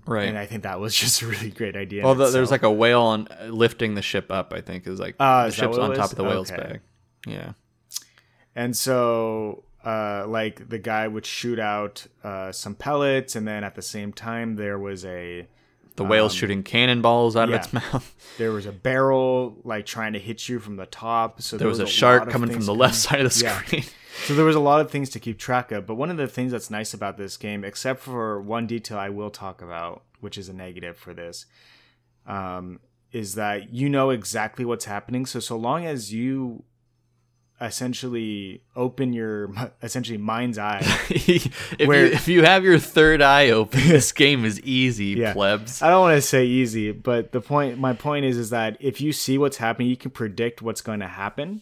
Right. And I think that was just a really great idea. well, the, there's like a whale on lifting the ship up. I think is like Ah, the is ship's on top of the whale's Okay. back. Yeah. And so, uh, like the guy would shoot out uh, some pellets, and then at the same time there was a The whale's shooting cannonballs out Um, yeah. of its mouth. there was a barrel like trying to hit you from the top. So There was a lot shark coming from the coming- left side of the Yeah. screen. So there was a lot of things to keep track of. But one of the things that's nice about this game, except for one detail I will talk about, which is a negative for this, um, is that you know exactly what's happening. So so long as you essentially open your essentially mind's eye if Where- you if you have your third eye open, this game is easy, Yeah. plebs. I don't want to say easy, but the point my point is is that if you see what's happening, you can predict what's going to happen.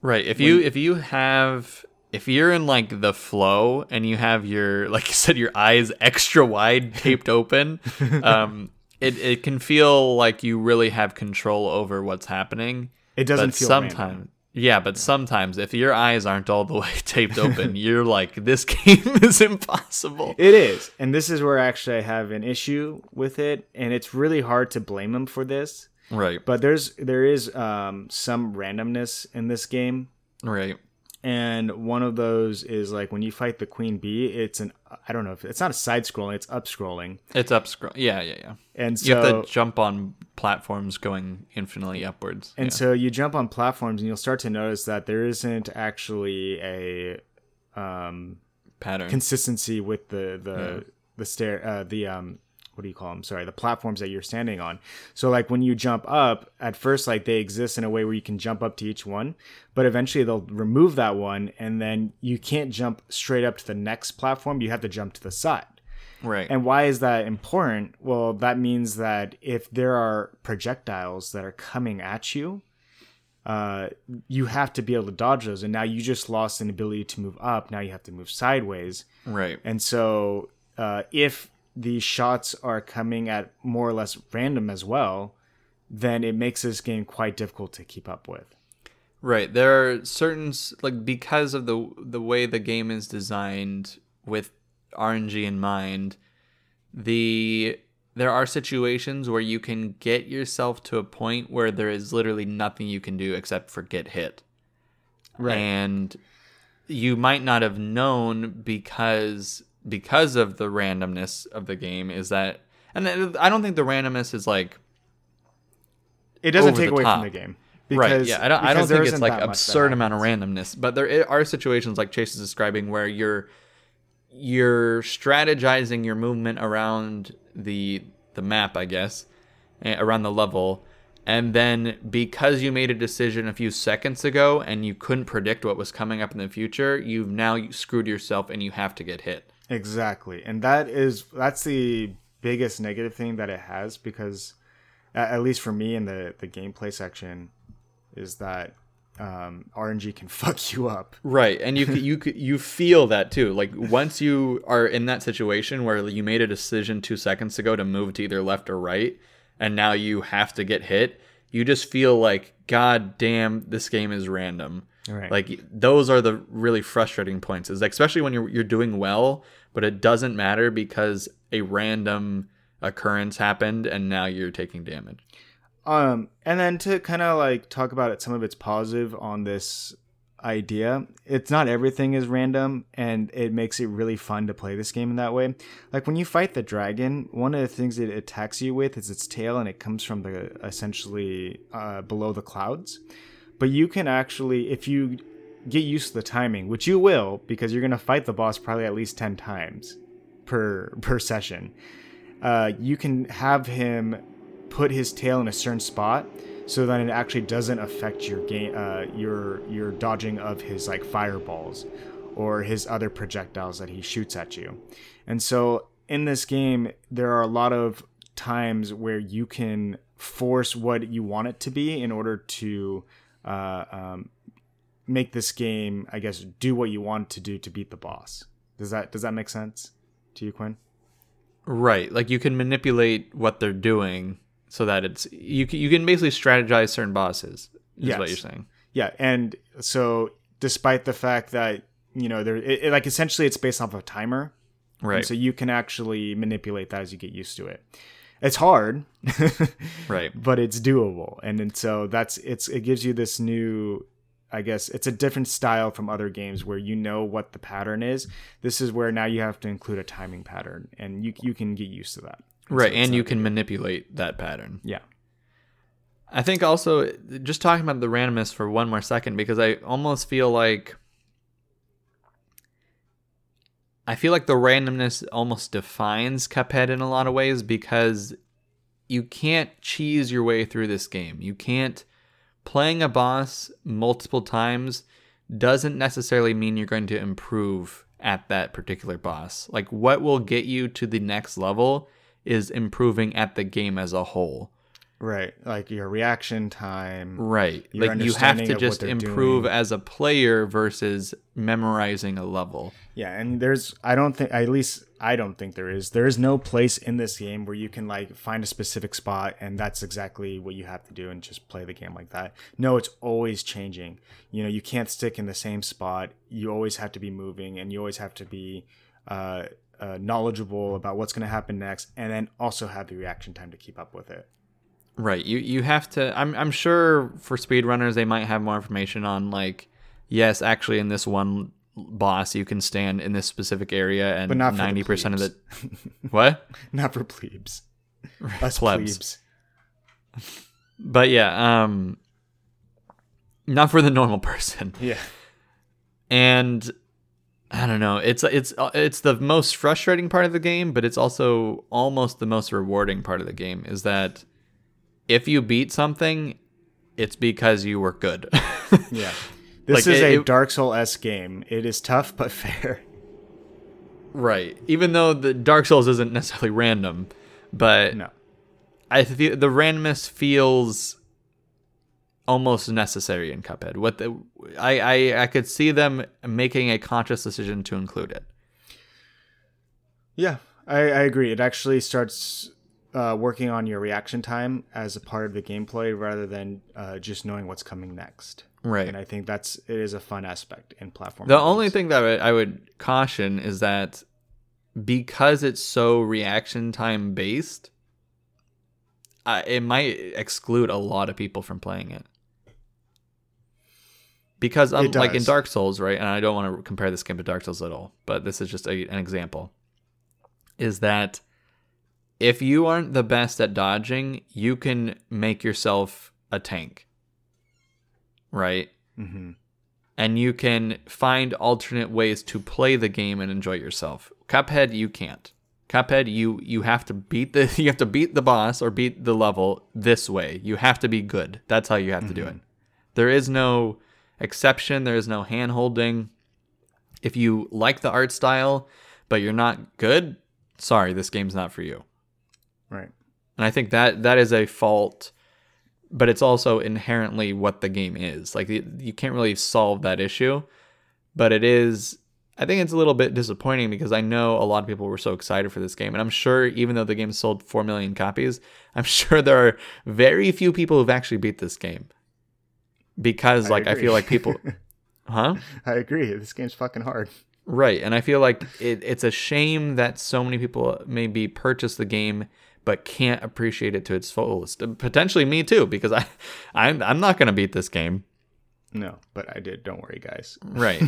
Right. If you if you have if you're in like the flow and you have your like you said your eyes extra wide taped open, um, it it can feel like you really have control over what's happening. It doesn't feel sometimes. Yeah, but sometimes if your eyes aren't all the way taped open, you're like this game is impossible. It is, and this is where actually I have an issue with it, and it's really hard to blame them for this. Right. But there's there is um, some randomness in this game, Right. And one of those is like when you fight the queen bee. It's an I don't know if it's not a side scrolling, it's up scrolling, It's up scroll. Yeah, yeah, yeah. and so You have to jump on platforms going infinitely upwards. And yeah. so you jump on platforms and you'll start to notice that there isn't actually a um, pattern. consistency with the the the stair uh, the um what do you call them? Sorry, the platforms that you're standing on. So like when you jump up, at first like they exist in a way where you can jump up to each one, but eventually they'll remove that one, and then you can't jump straight up to the next platform. You have to jump to the side. right. And why is that important? Well, that means that if there are projectiles that are coming at you, uh, you have to be able to dodge those. And now you just lost an ability to move up. Now you have to move sideways. right. And so uh, if these shots are coming at more or less random as well, then it makes this game quite difficult to keep up with. Right. There are certain like because of the the way the game is designed with RNG in mind, the there are situations where you can get yourself to a point where there is literally nothing you can do except for get hit. Right. And you might not have known because because of the randomness of the game is that and I don't think the randomness is like It doesn't take away top. from the game. right yeah i don't, I don't think it's like that much that absurd amount of randomness but there are situations like chase is describing where you're you're strategizing your movement around the the map i guess eh, around the level and then because you made a decision a few seconds ago and you couldn't predict what was coming up in the future you've now screwed yourself and you have to get hit Exactly. And that is that's the biggest negative thing that it has because at, least for me in the the gameplay section is that um, RNG can fuck you up. Right, and you you you feel that too. Like once you are in that situation where you made a decision two seconds ago to move to either left or right, and now you have to get hit, you just feel like, God damn, this game is random. Right. Like those are the really frustrating points. Is like, especially when you're you're doing well, but it doesn't matter because a random occurrence happened and now you're taking damage. Um, and then to kind of like talk about it, some of its positive on this idea. It's not everything is random, and it makes it really fun to play this game in that way. Like when you fight the dragon, one of the things it attacks you with is its tail, and it comes from the essentially uh, below the clouds. But you can actually, if you get used to the timing, which you will, because you're gonna fight the boss probably at least ten times per per session. Uh, you can have him put his tail in a certain spot so that it actually doesn't affect your game uh, your your dodging of his like fireballs or his other projectiles that he shoots at you and so in this game there are a lot of times where you can force what you want it to be in order to uh, um, make this game, I guess, do what you want to do to beat the boss. Does that does that make sense to you, Quinn? Right. Like you can manipulate what they're doing so that it's you can, you can basically strategize certain bosses. Is Yes. what you're saying. Yeah, and so despite the fact that you know there, it, it- like essentially it's based off of a timer, and Right. so you can actually manipulate that as you get used to it. It's hard, right. but it's doable, and, and so that's it's it gives you this new. I guess it's a different style from other games where you know what the pattern is. This is where now you have to include a timing pattern, and you you can get used to that. Right. And you can manipulate that pattern. yeah, I think also just talking about the randomness for one more second because I almost feel like I feel like the randomness almost defines Cuphead in a lot of ways because you can't cheese your way through this game. You can't playing a boss multiple times doesn't necessarily mean you're going to improve at that particular boss. Like what will get you to the next level is improving at the game as a whole. Right. Like your reaction time, Right. Like you have to just improve doing. as a player versus memorizing a level. Yeah, and there's I don't think at least I don't think there is. There is no place in this game where you can like find a specific spot and that's exactly what you have to do and just play the game like that. No, it's always changing. You know, you can't stick in the same spot. You always have to be moving and you always have to be uh, uh, knowledgeable about what's going to happen next and then also have the reaction time to keep up with it. Right. You you have to I'm I'm sure for speedrunners they might have more information on like yes, actually in this one boss you can stand in this specific area and But not for 90% of the. What? Not for plebes. Us Plebs. plebes. But yeah, um not for the normal person. Yeah. and I don't know. It's it's it's the most frustrating part of the game, but it's also almost the most rewarding part of the game. Is that if you beat something, it's because you were good. Yeah. This Like, is it- a it- Dark Souls game. It is tough but fair. right. Even though the Dark Souls isn't necessarily random, but No. I feel the randomness feels almost necessary in Cuphead. What the I, I I could see them making a conscious decision to include it. Yeah, I, I agree. It actually starts uh, working on your reaction time as a part of the gameplay rather than uh, just knowing what's coming next. Right. And I think that's it is a fun aspect in platform. The games. only thing that I would caution is that because it's so reaction time based, uh, it might exclude a lot of people from playing it. Because um, like in. Dark Souls, right? And I don't want to compare this game to Dark Souls at all, but this is just a, an example. Is that if you aren't the best at dodging, you can make yourself a tank. Right? Mhm. and you can find alternate ways to play the game and enjoy yourself. Cuphead, you can't. Cuphead, you you have to beat the you have to beat the boss or beat the level this way. You have to be good. That's how you have to do it. There is no exception. There is no hand holding. If you like the art style, but you're not good, sorry, this game's not for you. Right. And I think that that is a fault, but it's also inherently what the game is. Like you, you can't really solve that issue, but it is. I think it's a little bit disappointing because I know a lot of people were so excited for this game, and I'm sure even though the game sold four million copies, I'm sure there are very few people who've actually beat this game because, like, I feel like people, huh? I agree. This game's fucking hard. Right, and I feel like it, it's a shame that so many people maybe purchased the game but can't appreciate it to its fullest. Potentially me too, because I, I'm I'm not gonna beat this game. No, but I did. Don't worry, guys. Right,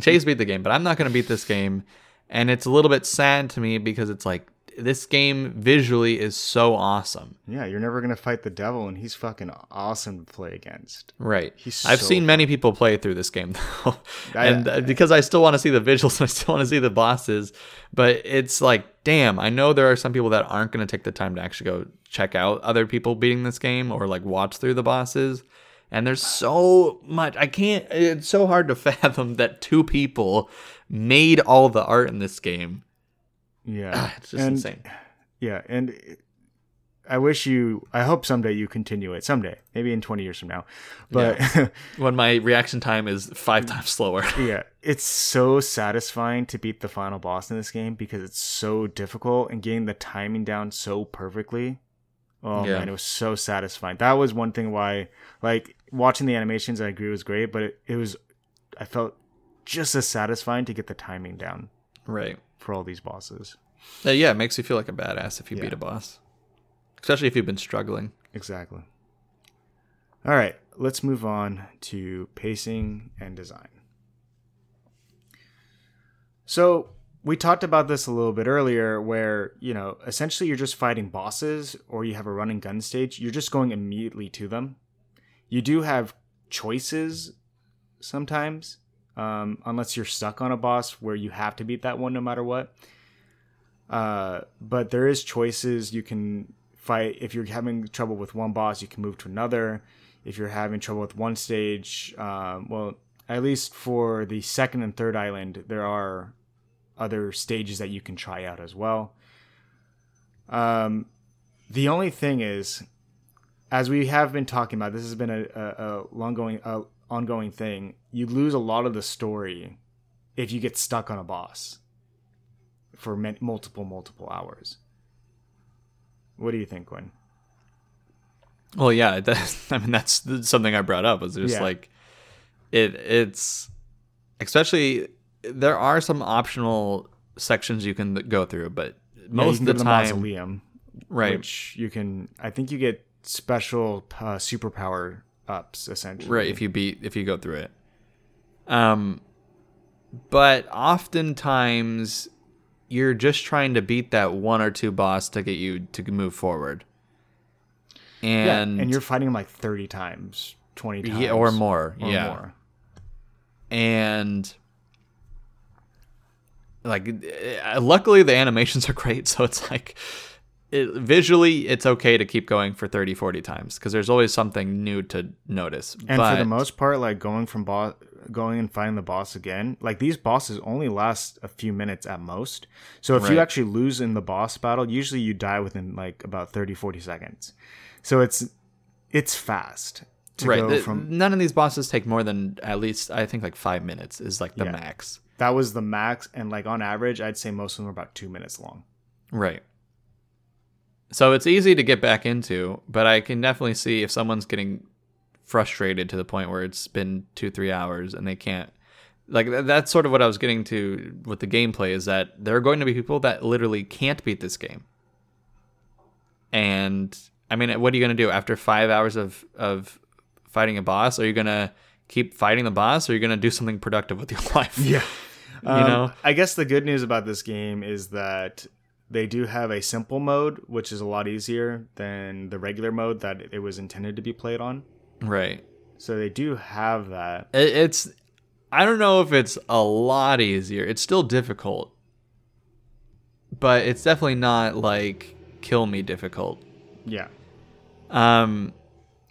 Chase beat the game, but I'm not gonna beat this game, and it's a little bit sad to me because it's like this game visually is so awesome. Yeah, you're never gonna fight the devil, and he's fucking awesome to play against. Right. He's I've so seen many people play through this game though, I- and uh, because I still want to see the visuals and I still want to see the bosses, but it's like, damn, I know there are some people that aren't going to take the time to actually go check out other people beating this game or like watch through the bosses. And there's so much I can't. It's so hard to fathom that two people made all the art in this game. Yeah, It's just and, insane. Yeah, and I wish you. I hope someday you continue it. Someday, maybe in twenty years from now. But yeah, when my reaction time is five times slower. yeah, it's so satisfying to beat the final boss in this game because it's so difficult and getting the timing down so perfectly. Oh yeah. man, it was so satisfying. That was one thing why, like, watching the animations, I agree was great, but it, it was, I felt just as satisfying to get the timing down. Right. For all these bosses. Uh, yeah, it makes you feel like a badass if you yeah. beat a boss, especially if you've been struggling. Exactly. All right, let's move on to pacing and design. So, we talked about this a little bit earlier where, you know, essentially you're just fighting bosses or you have a run and gun stage, you're just going immediately to them. You do have choices sometimes, um, unless you're stuck on a boss where you have to beat that one no matter what. Uh, but there is choices you can fight. If you're having trouble with one boss, you can move to another. If you're having trouble with one stage, um, well, at least for the second and third island, there are other stages that you can try out as well. Um, the only thing is, as we have been talking about, this has been a, a, a long going, a ongoing thing. You lose a lot of the story if you get stuck on a boss for multiple, multiple hours. What do you think, Quinn? Well, yeah, I mean that's something I brought up was just yeah. like it. It's especially there are some optional sections you can go through, but most yeah, of the time, mausoleum, right? Which you can, I think you get special uh, superpower ups essentially, right? If you beat, if you go through it. Um, but oftentimes you're just trying to beat that one or two boss to get you to move forward. And yeah, and you're fighting them like 30 times, 20 times yeah, or more. Or yeah. More. And like uh, luckily the animations are great so it's like it, visually it's okay to keep going for 30 40 times because there's always something new to notice and but, for the most part like going from boss going and finding the boss again like these bosses only last a few minutes at most. So if right. you actually lose in the boss battle usually you die within like about 30 40 seconds. So it's it's fast right the, from none of these bosses take more than at least i think like five minutes is like the yeah. max. That was the max and like on average i'd say most of them are about two minutes long. Right so it's easy to get back into but i can definitely see if someone's getting frustrated to the point where it's been two three hours and they can't like that's sort of what i was getting to with the gameplay is that there are going to be people that literally can't beat this game. And i mean what are you going to do? After five hours of of fighting a boss are you going to keep fighting the boss or are you going to do something productive with your life? Yeah. You um, know, I guess the good news about this game is that they do have a simple mode, which is a lot easier than the regular mode that it was intended to be played on. Right. So they do have that. It's, I don't know if it's a lot easier. It's still difficult, but it's definitely not like kill me difficult. Yeah. Um,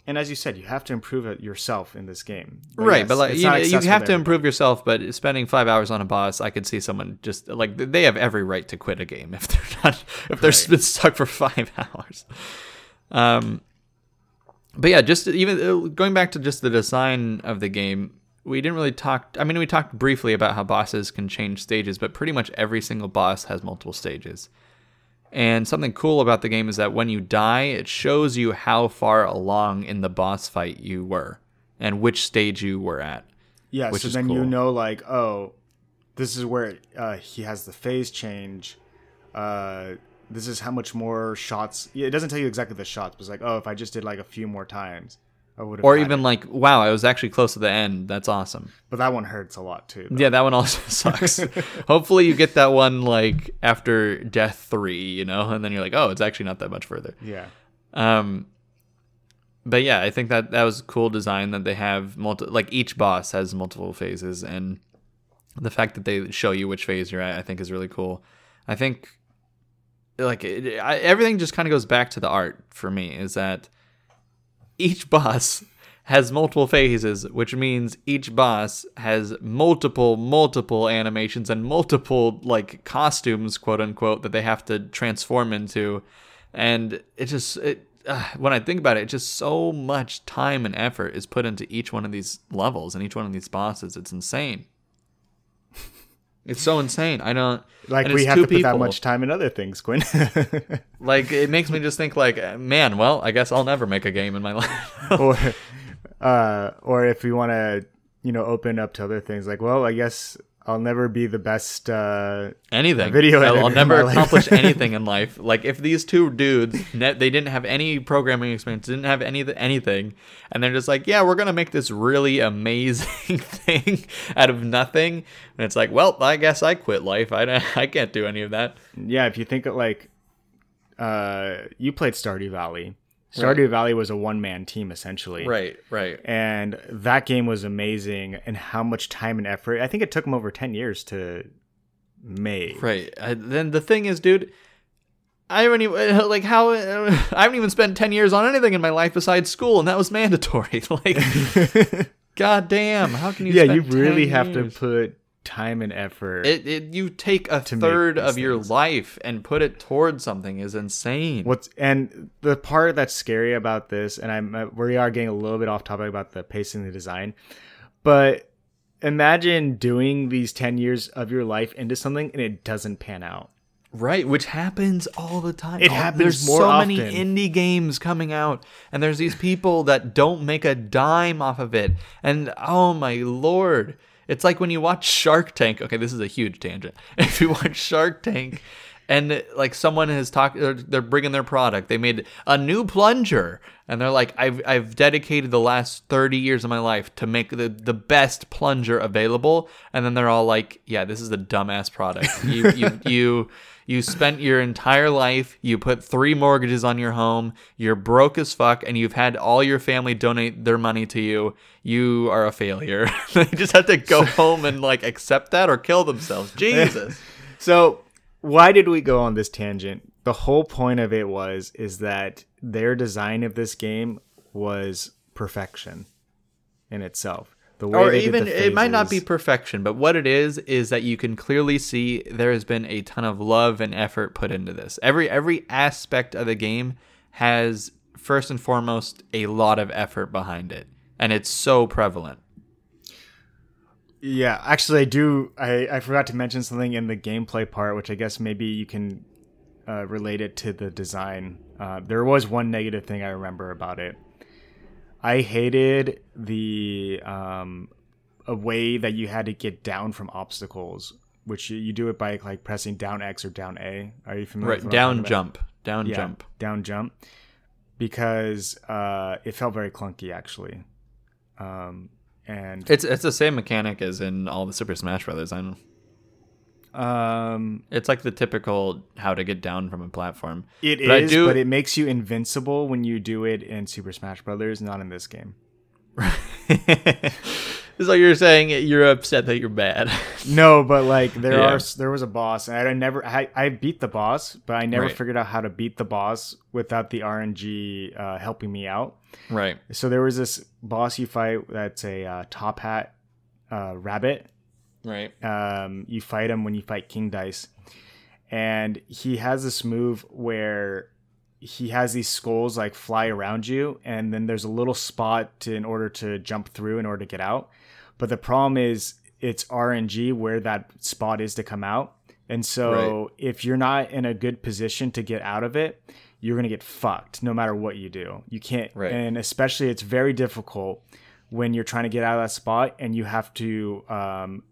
and as you said, you have to improve it yourself in this game. But right, yes, but like you, you have to improve yourself. But spending five hours on a boss, I could see someone just like they have every right to quit a game if they're not if they're right. stuck for five hours. Um, but yeah, just even uh, going back to just the design of the game, we didn't really talk. I mean, we talked briefly about how bosses can change stages, but pretty much every single boss has multiple stages. And something cool about the game is that when you die, it shows you how far along in the boss fight you were and which stage you were at. Yeah, so then cool. you know, like, oh, this is where uh, he has the phase change. Uh, this is how much more shots. It doesn't tell you exactly the shots, but it's like, oh, if I just did like a few more times, I would Or even it. like, wow, I was actually close to the end. That's awesome. But that one hurts a lot too. Though. Yeah, that one also sucks. Hopefully, you get that one like after death three, you know, and then you're like, oh, it's actually not that much further. Yeah. Um. But yeah, I think that that was cool design that they have multi like each boss has multiple phases, and the fact that they show you which phase you're at, I think, is really cool. I think like it, I, everything just kind of goes back to the art for me. Is that each boss has multiple phases, which means each boss has multiple, multiple animations and multiple like costumes, quote unquote, that they have to transform into. and it just it uh, when I think about it, it's just so much time and effort is put into each one of these levels and each one of these bosses. It's insane. It's so insane. I don't Like we have to put that much time in other things, Quinn. like it makes me just think like, man, well, I guess I'll never make a game in my life. or uh or if we want to, you know, open up to other things like, well, I guess I'll never be the best uh anything. video I'll, I'll never accomplish anything in life. Like if these two dudes, ne- they didn't have any programming experience, didn't have any anything, and they're just like, yeah, we're gonna make this really amazing thing out of nothing, and it's like, well, I guess I quit life. I don't, I can't do any of that. yeah, if you think of like uh you played Stardew Valley. Stardew Valley was a one man team essentially. Right, right. And that game was amazing and how much time and effort. I think it took them over 10 years to make. Right. I, then the thing is, dude, I haven't even like how I haven't even spent ten years on anything in my life besides school, and that was mandatory. like, god damn, how can you? yeah, you really 10 have years? to put time and effort. It, it you take a third of your life and put it towards something is insane. What's and the part that's scary about this, and I'm uh, we are getting a little bit off topic about the pacing, the design, but imagine doing these ten years of your life into something and it doesn't pan out. Right, which happens all the time. It Oh, happens There's so many indie games coming out, and there's these people that don't make a dime off of it. And oh my lord, it's like when you watch Shark Tank. Okay, this is a huge tangent. If you watch Shark Tank, and like someone has talked, they're, they're bringing their product. They made a new plunger, and they're like, "I've I've dedicated the last thirty years of my life to make the the best plunger available." And then they're all like, "Yeah, this is a dumbass product. You you you." You spent your entire life, you put three mortgages on your home, you're broke as fuck, and you've had all your family donate their money to you. You are a failure. they just have to go home and like accept that or kill themselves. Jesus. So why did we go on this tangent? The whole point of it was is that their design of this game was perfection in itself. The way or even it might not be perfection, but what it is is that you can clearly see there has been a ton of love and effort put into this. Every every aspect of the game has first and foremost a lot of effort behind it, and it's so prevalent. Yeah, actually, I do. I, I forgot to mention something in the gameplay part, which I guess maybe you can uh, relate it to the design. Uh, there was one negative thing I remember about it. I hated the um, a way that you had to get down from obstacles, which you, you do it by like pressing down X or down A. Are you familiar? Right, I'm down jump, down Yeah, jump. down jump, because uh, it felt very clunky actually. Um, and It's it's the same mechanic as in all the Super Smash Brothers. I know. Um, It's like the typical how to get down from a platform. It is, But I but, it makes you invincible when you do it in Super Smash Brothers, not in this game. so you're saying you're upset that you're bad. No, but like there Yeah. are there was a boss, and I never I, I beat the boss, but I never Right. figured out how to beat the boss without the RNG uh, helping me out. right. So there was this boss you fight that's a uh, top hat uh, rabbit. Right. Um, you fight him when you fight King Dice, and he has this move where he has these skulls like fly around you, and then there's a little spot to, in order to jump through in order to get out. But the problem is it's RNG where that spot is to come out, and so if you're not in a good position to get out of it, you're gonna get fucked no matter what you do. You can't, Right. and especially it's very difficult when you're trying to get out of that spot and you have to um,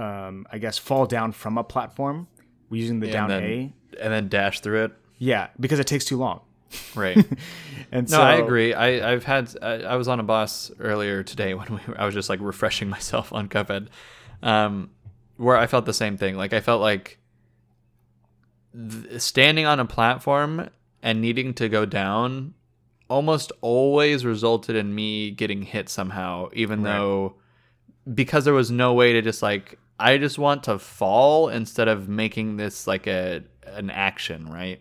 um, I guess, fall down from a platform using the Yeah, down and then- A. And then dash through it. Yeah, because it takes too long. Right. And No, so I agree. I, I've had I, I was on a boss earlier today when we, I was just like refreshing myself on Cuphead, um, where I felt the same thing. Like I felt like th- standing on a platform and needing to go down almost always resulted in me getting hit somehow, even Right. though because there was no way to just like I just want to fall instead of making this like a an action, right?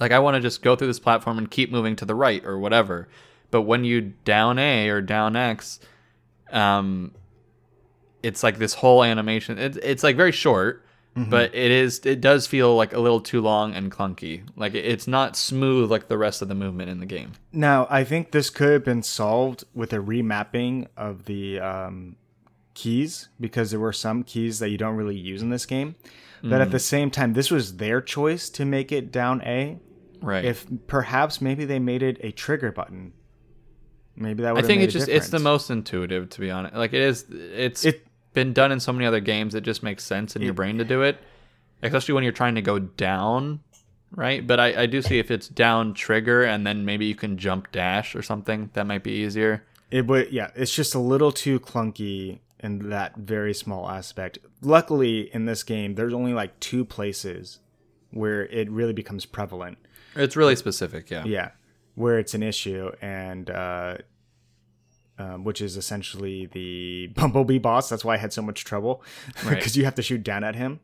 Like I want to just go through this platform and keep moving to the right or whatever. But when you down A or down X, um, it's like this whole animation. It's it's like very short, but it is it does feel like a little too long and clunky. Like it's not smooth like the rest of the movement in the game. Now, I think this could have been solved with a remapping of the um, keys because there were some keys that you don't really use in this game. But at hmm. the same time, this was their choice to make it down A. Right. If perhaps maybe they made it a trigger button, maybe that would. I think it's just it's the most intuitive to be honest. Like it is it's It- been done in so many other games it just makes sense in your brain to do it. Especially when you're trying to go down, right? But I, I do see if it's down trigger and then maybe you can jump dash or something, that might be easier. It would, yeah. It's just a little too clunky in that very small aspect. Luckily, in this game, there's only like two places where it really becomes prevalent. It's really specific, yeah. Yeah, where it's an issue, and uh, um, which is essentially the Bumblebee boss. That's why I had so much trouble because Right. you have to shoot down at him,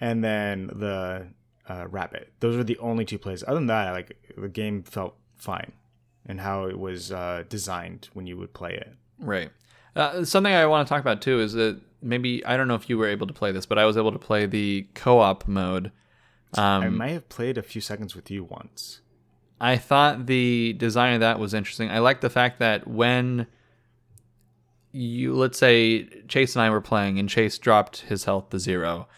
and then the uh, rabbit. Those are the only two places. Other than that, like the game felt fine, and how it was uh, designed when you would play it. Right. Uh, something I want to talk about too is that maybe I don't know if you were able to play this, but I was able to play the co-op mode. Um, I might have played a few seconds with you once. I thought the design of that was interesting. I like the fact that when you, let's say, Chase and I were playing and Chase dropped his health to zero,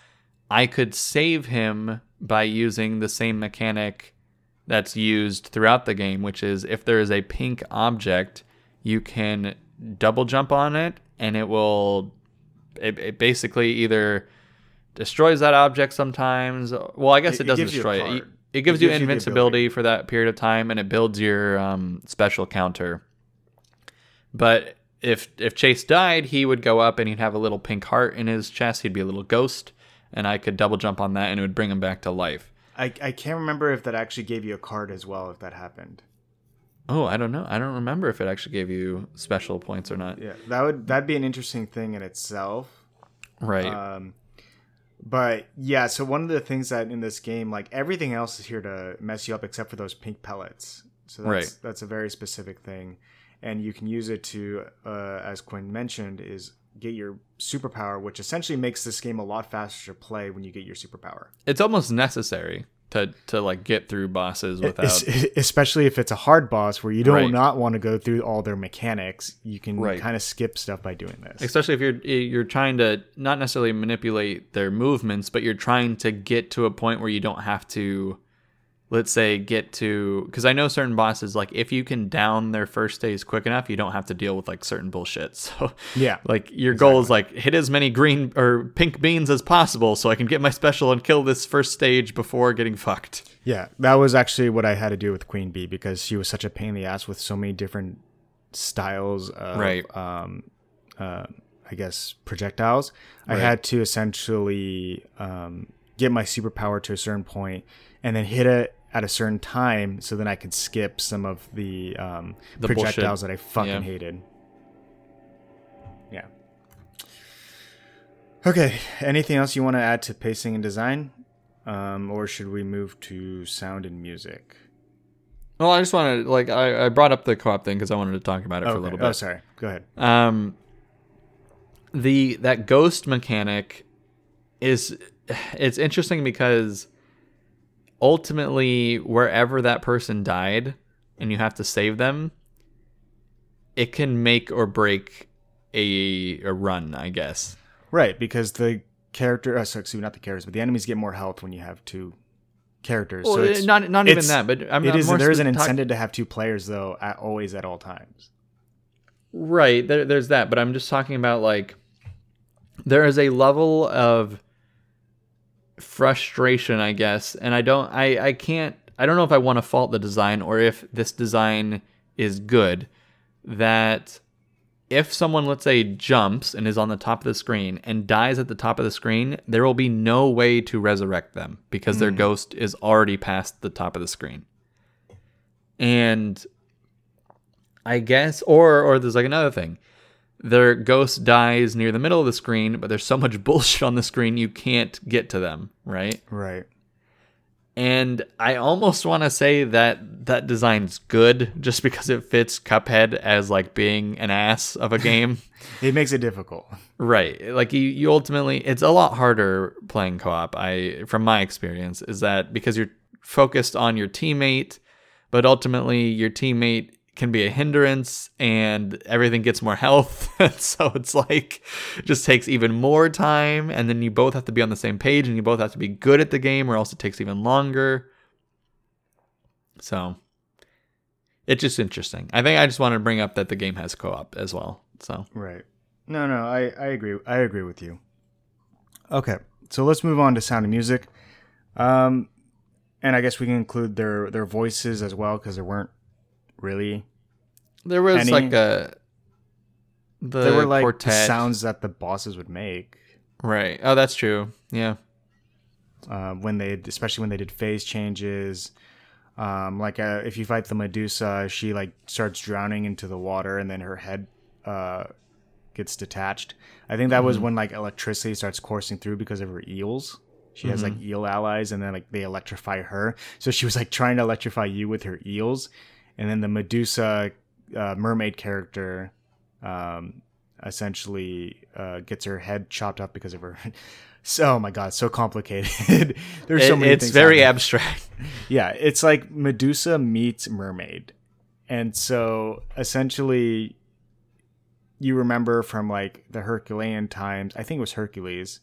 I could save him by using the same mechanic that's used throughout the game, which is if there is a pink object, you can double jump on it and it will, it, it basically either destroys that object sometimes. Well, I guess It- it, it doesn't destroy it. You- It gives you gives you invincibility for that period of time, and it builds your um, special counter. But if if Chase died, he would go up and he'd have a little pink heart in his chest. He'd be a little ghost, and I could double jump on that, and it would bring him back to life. I, I can't remember if that actually gave you a card as well if that happened. Oh, I don't know. I don't remember if it actually gave you special points or not. Yeah, that would that'd be an interesting thing in itself. Right. Um, but yeah, so one of the things that in this game, like everything else is here to mess you up except for those pink pellets. So that's, Right. that's a very specific thing, and you can use it to, uh, as Quinn mentioned, is get your superpower, which essentially makes this game a lot faster to play when you get your superpower. it's almost necessary to to like get through bosses without. Es- especially if it's a hard boss where you do Right. not want to go through all their mechanics, you can Right. kind of skip stuff by doing this. especially if you're eh, you're trying to not necessarily manipulate their movements but you're trying to get to a point where you don't have to let's say get to because i know certain bosses like if you can down their first stage quick enough you don't have to deal with like certain bullshit so Yeah. like your goal is like hit as many green or pink beans as possible so i can get my special and kill this first stage before getting fucked Yeah, that was actually what I had to do with Queen Bee because she was such a pain in the ass with so many different styles of, Right. um, uh, I guess, projectiles. I had to essentially um, get my superpower to a certain point and then hit it at a certain time so then I could skip some of the, um, The projectiles bullshit. that I fucking Yeah. hated. Yeah. Okay, anything else you want to add to pacing and design? Um, or should we move to sound and music? well i just wanted like i, I brought up the co-op thing because i wanted to talk about it for a little bit Oh, sorry. Go ahead. um the that ghost mechanic is it's interesting because ultimately wherever that person died and you have to save them it can make or break a a run i guess Right, because the character, uh, sorry, excuse me, not the characters, but the enemies get more health when you have two characters. well, so it's, not not even it's- that but i'm it I'm is more there is an talk- incentive to have two players though, at, always at all times. Right, there, there's that, but I'm just talking about like there is a level of frustration, I guess, and I don't, I, I can't, I don't know if I want to fault the design or if this design is good. That if someone, let's say, jumps and is on the top of the screen and dies at the top of the screen, there will be no way to resurrect them because their hmm. ghost is already past the top of the screen. And I guess, or or there's like another thing. Their ghost dies near the middle of the screen, but there's so much bullshit on the screen you can't get to them, right? Right. And I almost want to say that that design's good just because it fits Cuphead as like being an ass of a game. It makes it difficult. right. Like you, you ultimately it's a lot harder playing co-op. I from my experience is that because you're focused on your teammate, but ultimately your teammate can be a hindrance and everything gets more health. so it's like it just takes even more time and then you both have to be on the same page and you both have to be good at the game or else it takes even longer. So it's just interesting. I think I just wanted to bring up that the game has co-op as well. So Right. No, no, I, I agree. I agree with you. Okay, so let's move on to Sound of Music. Um, and I guess we can include their their voices as well because there weren't really there was like a the there were like the quartet. sounds that the bosses would make right. Oh, that's true. Yeah. uh, when they especially when they did phase changes. Um, like uh, if you fight the Medusa, she like starts drowning into the water, and then her head uh, gets detached. I think that was when like electricity starts coursing through because of her eels. She has like eel allies, and then like they electrify her. So she was like trying to electrify you with her eels, and then the Medusa uh, mermaid character um, essentially uh, gets her head chopped off because of her. So, oh my god, so complicated. There's so It- many it's things very abstract. Yeah, it's like Medusa meets mermaid. And so essentially you remember from like the Herculean times, I think it was Hercules.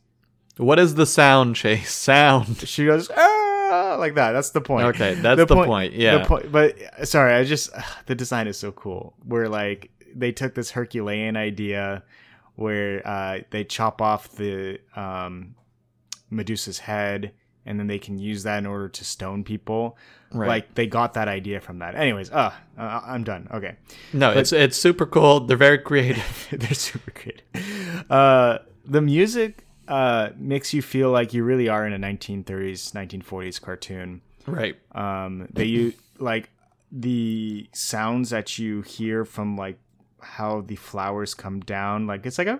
What is the sound, Chase? Sound. She goes ah, like that. That's the point. Okay, that's the point, yeah. The point, but sorry, I just the design is so cool. Where like they took this Herculean idea where uh, they chop off the um, Medusa's head and then they can use that in order to stone people. Right. Like they got that idea from that. Anyways, uh, uh I'm done. Okay. No, it's it's super cool. They're very creative. They're super great. Uh, the music uh, makes you feel like you really are in a 1930s, 1940s cartoon. right. Um, they use like the sounds that you hear from like how the flowers come down. Like it's like a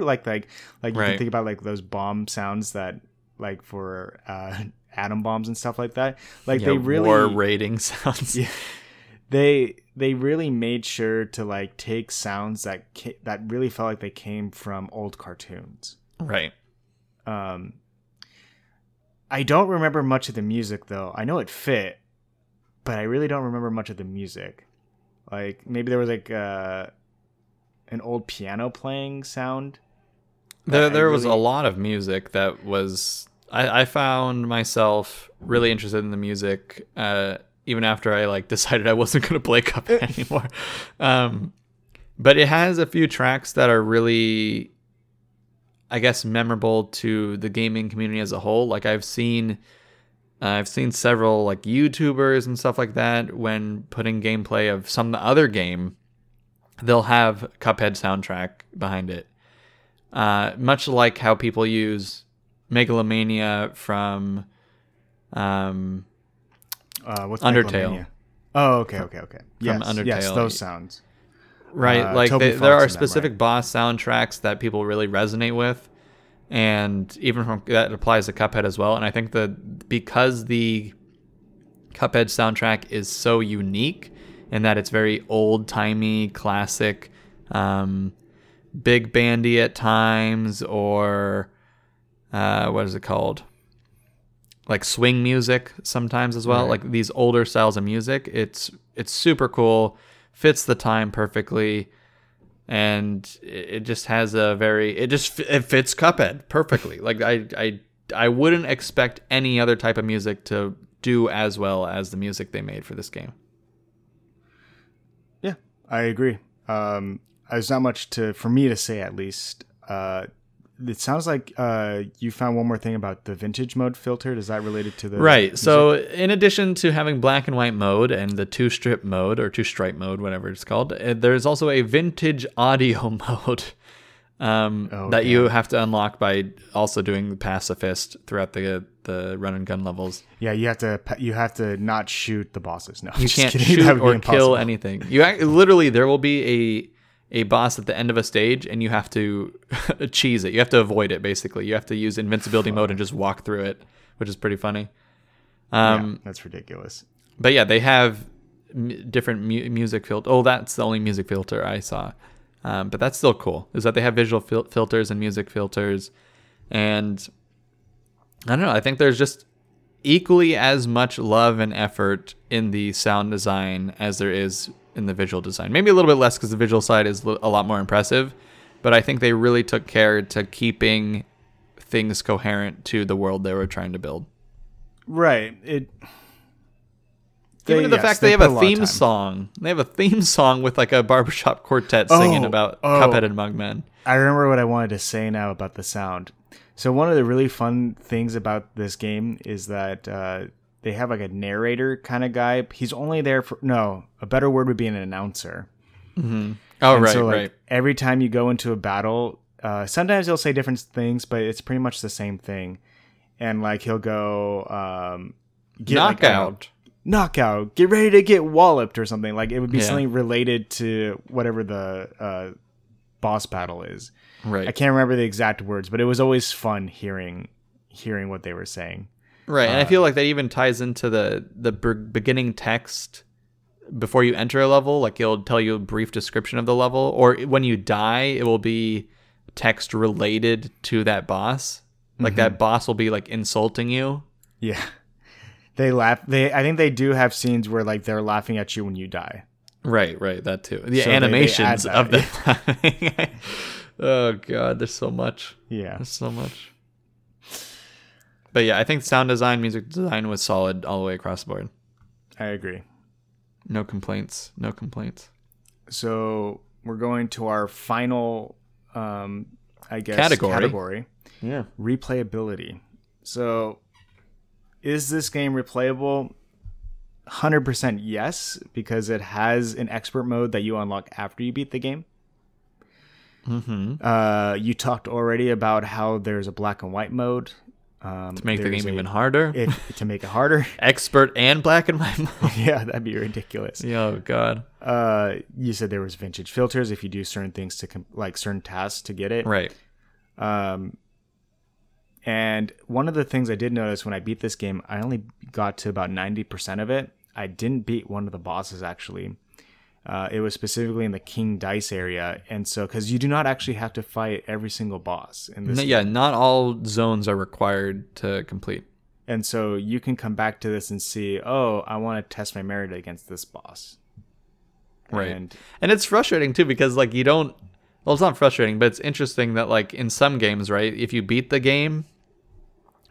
like like like you Right. can think about like those bomb sounds that like for uh, atom bombs and stuff like that. Like Yeah, they really war rating sounds. Yeah. They they really made sure to like take sounds that ca- that really felt like they came from old cartoons. Right. Um, I don't remember much of the music though. I know it fit, but I really don't remember much of the music. Like maybe there was like uh, an old piano playing sound. There, there was a lot of music that was. I, I found myself really interested in the music, uh, even after I like decided I wasn't going to play Cuphead anymore. Um, but it has a few tracks that are really, I guess, memorable to the gaming community as a whole. Like I've seen, uh, I've seen several like YouTubers and stuff like that when putting gameplay of some other game, they'll have Cuphead soundtrack behind it uh, much like how people use Megalovania from um, Uh, what's Undertale. Oh, okay, okay, okay. Yes, yes, Undertale. those sounds. right Uh, like they, there are specific right. boss soundtracks that people really resonate with and even from that applies to cuphead as well and i think that because the cuphead soundtrack is so unique in that it's very old timey classic um, big bandy at times or uh, what is it called like swing music sometimes as well Right. like these older styles of music it's it's super cool fits the time perfectly and it just has a very it just it fits cuphead perfectly like i i i wouldn't expect any other type of music to do as well as the music they made for this game Yeah, I agree. Um, there's not much to for me to say at least. Uh, it sounds like uh, you found one more thing about the vintage mode filter. Is that related to the Right. music? So, in addition to having black and white mode and the two strip mode or two stripe mode, whatever it's called, uh, there's also a vintage audio mode um, Oh, that you have to unlock by also doing pacifist throughout the the run and gun levels. yeah, you have to you have to not shoot the bosses. No, You just can't kidding. shoot That would be or kill anything. You act, literally there will be a a boss at the end of a stage and you have to cheese it. You have to avoid it basically. You have to use invincibility mode and just walk through it, which is pretty funny. Um, yeah, that's ridiculous. but yeah, they have m- different mu- music filter. Oh, that's the only music filter I saw. Um, but that's still cool. Is that they have visual fil- filters and music filters, and I don't know. I think there's just equally as much love and effort in the sound design as there is in the visual design. Maybe a little bit less because the visual side is a lot more impressive, but I think they really took care to keeping things coherent to the world they were trying to build. Right. It. Even they- the yes, fact they, have a theme song. They have a theme song with like a barbershop quartet singing Oh, about oh. Cuphead and Mugman. I remember what I wanted to say now about the sound. So one of the really fun things about this game is that uh, they have like a narrator kind of guy. He's only there for no. A better word would be an announcer. Oh, And right, so, like, right. Every time you go into a battle, uh, sometimes he'll say different things, but it's pretty much the same thing. And like he'll go, um, get, like, I don't know, Knockout. knockout, get ready to get walloped or something. Like it would be Yeah. something related to whatever the uh, boss battle is. right. I can't remember the exact words, but it was always fun hearing hearing what they were saying. Right, and I Uh, feel like that even ties into the the b- beginning text before you enter a level. Like it'll tell you a brief description of the level, or when you die, it will be text related to that boss. Like Mm-hmm. that boss will be like insulting you. Yeah. They laugh they I think they do have scenes where like they're laughing at you when you die. Right, right, that too. The So they- they animations of that, laughing. oh god, there's so much. Yeah. There's so much. But yeah, I think sound design, music design was solid all the way across the board. I agree. No complaints. No complaints. So we're going to our final um I guess Category. category. Yeah. replayability. So, is this game replayable? 100% yes, because it has an expert mode that you unlock after you beat the game. Mm-hmm. Uh, you talked already about how there's a black and white mode. Um, To make the game a- even harder. If, to make it harder. Expert and black and white yeah, that'd be ridiculous. oh god. Uh, you said there was vintage filters if you do certain things to com- like certain tasks to get it. Right. Um, and one of the things I did notice when I beat this game, I only got to about 90% of it. I didn't beat one of the bosses actually. Uh, it was specifically in the King Dice area. And so, because you do not actually have to fight every single boss in this. N- yeah, not all zones are required to complete. And so you can come back to this and see, oh, I want to test my merit against this boss. Right. And And it's frustrating too because like you don't well it's not frustrating, but it's interesting that like in some games, right, if you beat the game,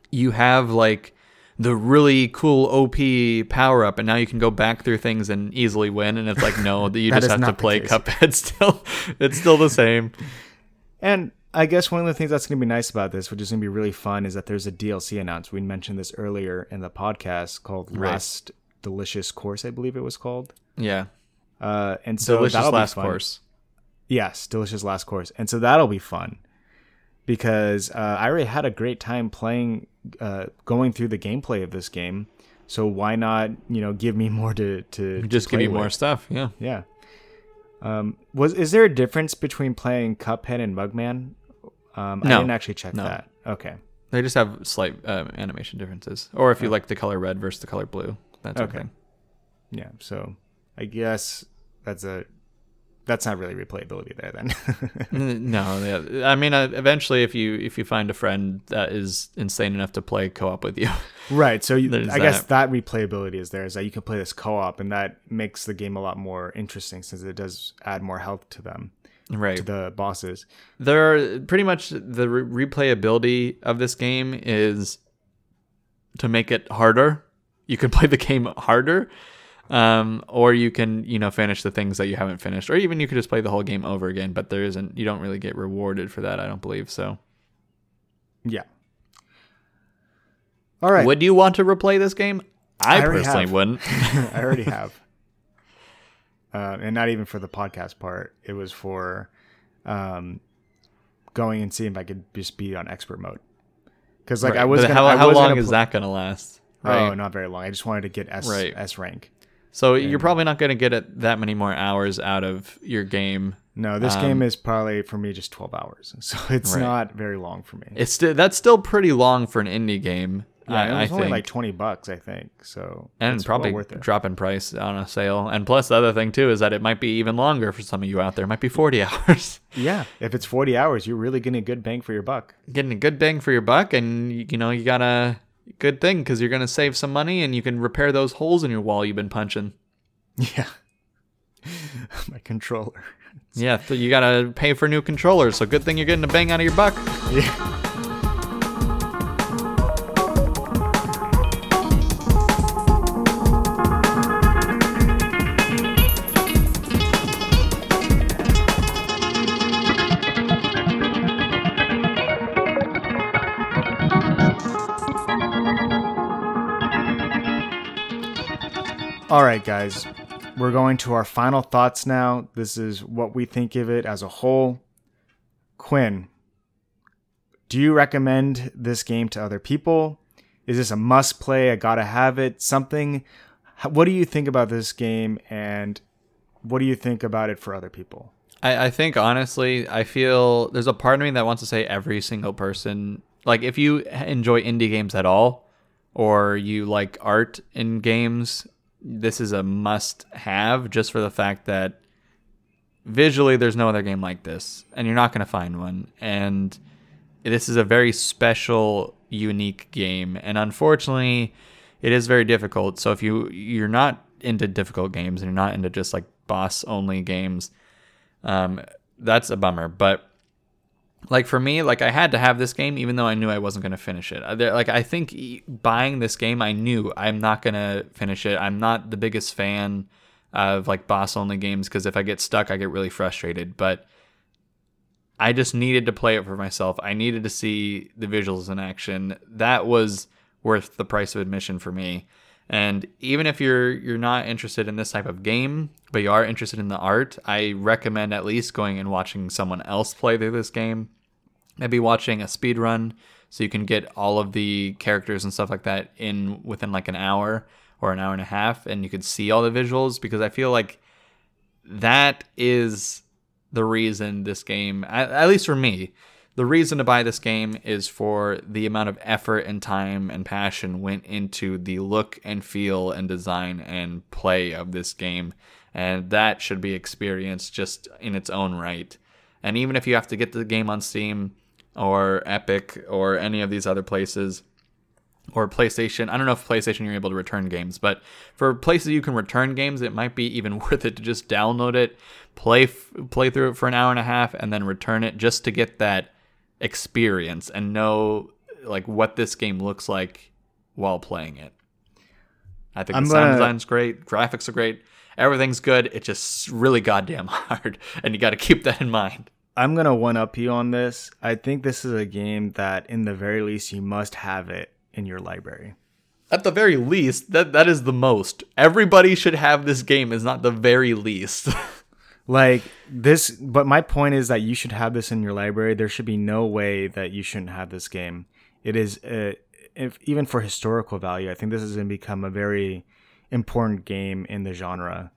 you have like the really cool OP power up and now you can go back through things and easily win and it's like no, that you just have to play. Cuphead still. it's still the same. And I guess one of the things that's going to be nice about this, which is going to be really fun, is that there's a DLC announced. We mentioned this earlier in the podcast called Right. Last Delicious Course, I believe it was called. Yeah. Uh, and so Delicious that'll be last course. Yes, Delicious Last Course. And so that'll be fun because uh, I already had a great time playing, uh, going through the gameplay of this game. So why not, you know, give me more to to Just to give you more stuff, yeah. Yeah. Um, was is there a difference between playing Cuphead and Mugman? Um, I didn't actually check No. that. Okay. They just have slight um, animation differences. Or if you like the color red versus the color blue. That's Okay. okay. Yeah. So I guess that's a that's not really replayability there then. No, yeah. I mean, uh, eventually, if you if you find a friend that is insane enough to play co-op with you, right. So you, I guess that. that replayability is there is that you can play this co-op and that makes the game a lot more interesting since it does add more health to them right to the bosses. There are pretty much the re- replayability of this game is to make it harder. You can play the game harder, um, or you can you know finish the things that you haven't finished, or even you could just play the whole game over again. But there isn't. You don't really get rewarded for that. I don't believe so. Yeah. All right. Would you want to replay this game? I, I personally have. wouldn't. I already have. Uh, and not even for the podcast part. It was for um, going and seeing if I could just be on expert mode. Because like I was gonna, how, I how was long gonna is that going to last? Right. Oh, not very long. I just wanted to get S Right. S rank. So you're probably not going to get it that many more hours out of your game No, this Um, game is probably for me just 12 hours. So it's Right. not very long for me. It's sti- that's still pretty long for an indie game. yeah, I, it I was only think. like 20 bucks, I think. So and it's well probably worth it. drop in price on a sale. And plus, the other thing too is that it might be even longer for some of you out there. It might be 40 hours. Yeah, if it's 40 hours, you're really getting a good bang for your buck. Getting a good bang for your buck, and you know you got a good thing because you're gonna save some money and you can repair those holes in your wall you've been punching. Yeah. My controller. Yeah, so you gotta pay for new controllers. So good thing you're getting a bang out of your buck. Yeah. All right, guys. We're going to our final thoughts now. This is what we think of it as a whole. Quinn, do you recommend this game to other people? Is this a must play? I gotta have it. Something. What do you think about this game, and what do you think about it for other people? I, I think honestly, I feel there's a part of me that wants to say every single person, like if you enjoy indie games at all, or you like art in games, this is a must have just for the fact that visually there's no other game like this, and you're not going to find one. And this is a very special, unique game, and unfortunately, it is very difficult. So if you you're not into difficult games and you're not into just like boss only games, um, that's a bummer. But like for me, like I had to have this game, even though I knew I wasn't going to finish it. Like I think buying this game, I knew I'm not going to finish it. I'm not the biggest fan of like boss only games because if I get stuck, I get really frustrated. But I just needed to play it for myself. I needed to see the visuals in action. That was worth the price of admission for me. And even if you're you're not interested in this type of game, but you are interested in the art, I recommend at least going and watching someone else play through this game. Maybe watching a speed run so you can get all of the characters and stuff like that in within like an hour or an hour and a half and you could see all the visuals because I feel like that is the reason this game at, at least for me the reason to buy this game is for the amount of effort and time and passion went into the look and feel and design and play of this game and that should be experienced just in its own right and even if you have to get the game on steam or epic or any of these other places or PlayStation. I don't know if PlayStation you're able to return games, but for places you can return games, it might be even worth it to just download it, play play through it for an hour and a half, and then return it just to get that experience and know like what this game looks like while playing it. I think I'm the sound gonna- design's great, graphics are great, everything's good. It's just really goddamn hard, and you got to keep that in mind. I'm gonna one up you on this. I think this is a game that, in the very least, you must have it in your library. At the very least, that that is the most. Everybody should have this game. Is not the very least. Like this, but my point is that you should have this in your library. There should be no way that you shouldn't have this game. It is, uh, if even for historical value, I think this is going to become a very important game in the genre.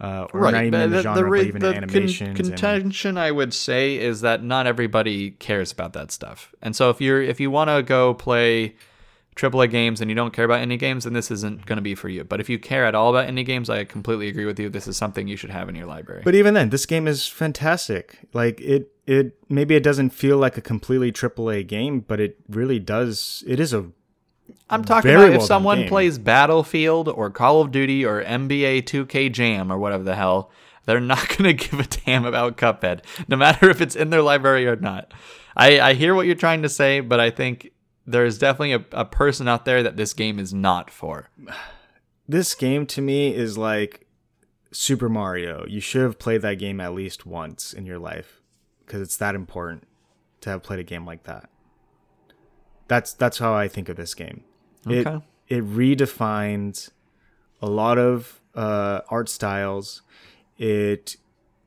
Uh, or not even in the, genre, re- but even the in animations. Con- and- contention I would say is that not everybody cares about that stuff. And so if you're if you want to go play AAA games and you don't care about indie games, then this isn't going to be for you. But if you care at all about indie games, I completely agree with you. This is something you should have in your library. But even then, this game is fantastic. Like it, it maybe it doesn't feel like a completely AAA game, but it really does. It is a I'm talking very about if well someone game. plays Battlefield or Call of Duty or NBA 2K Jam or whatever the hell, they're not going to give a damn about Cuphead, no matter if it's in their library or not. I, I hear what you're trying to say, but I think there's definitely a, a person out there that this game is not for. this game to me is like Super Mario. You should have played that game at least once in your life because it's that important to have played a game like that. That's that's how I think of this game. It Okay. it redefines a lot of uh, art styles. It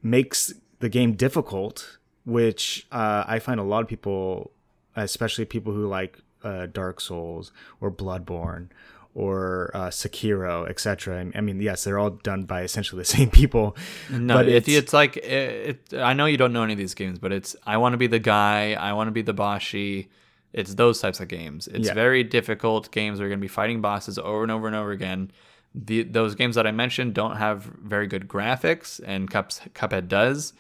makes the game difficult, which uh, I find a lot of people, especially people who like uh, Dark Souls or Bloodborne or uh, Sekiro, etc. I mean, yes, they're all done by essentially the same people. No, but it's, it's like it, it, I know you don't know any of these games, but it's I want to be the guy, I want to be the Boshy. It's those types of games. It's yeah. very difficult games. We're going to be fighting bosses over and over and over again. The, those games that I mentioned don't have very good graphics, and Cups, Cuphead does.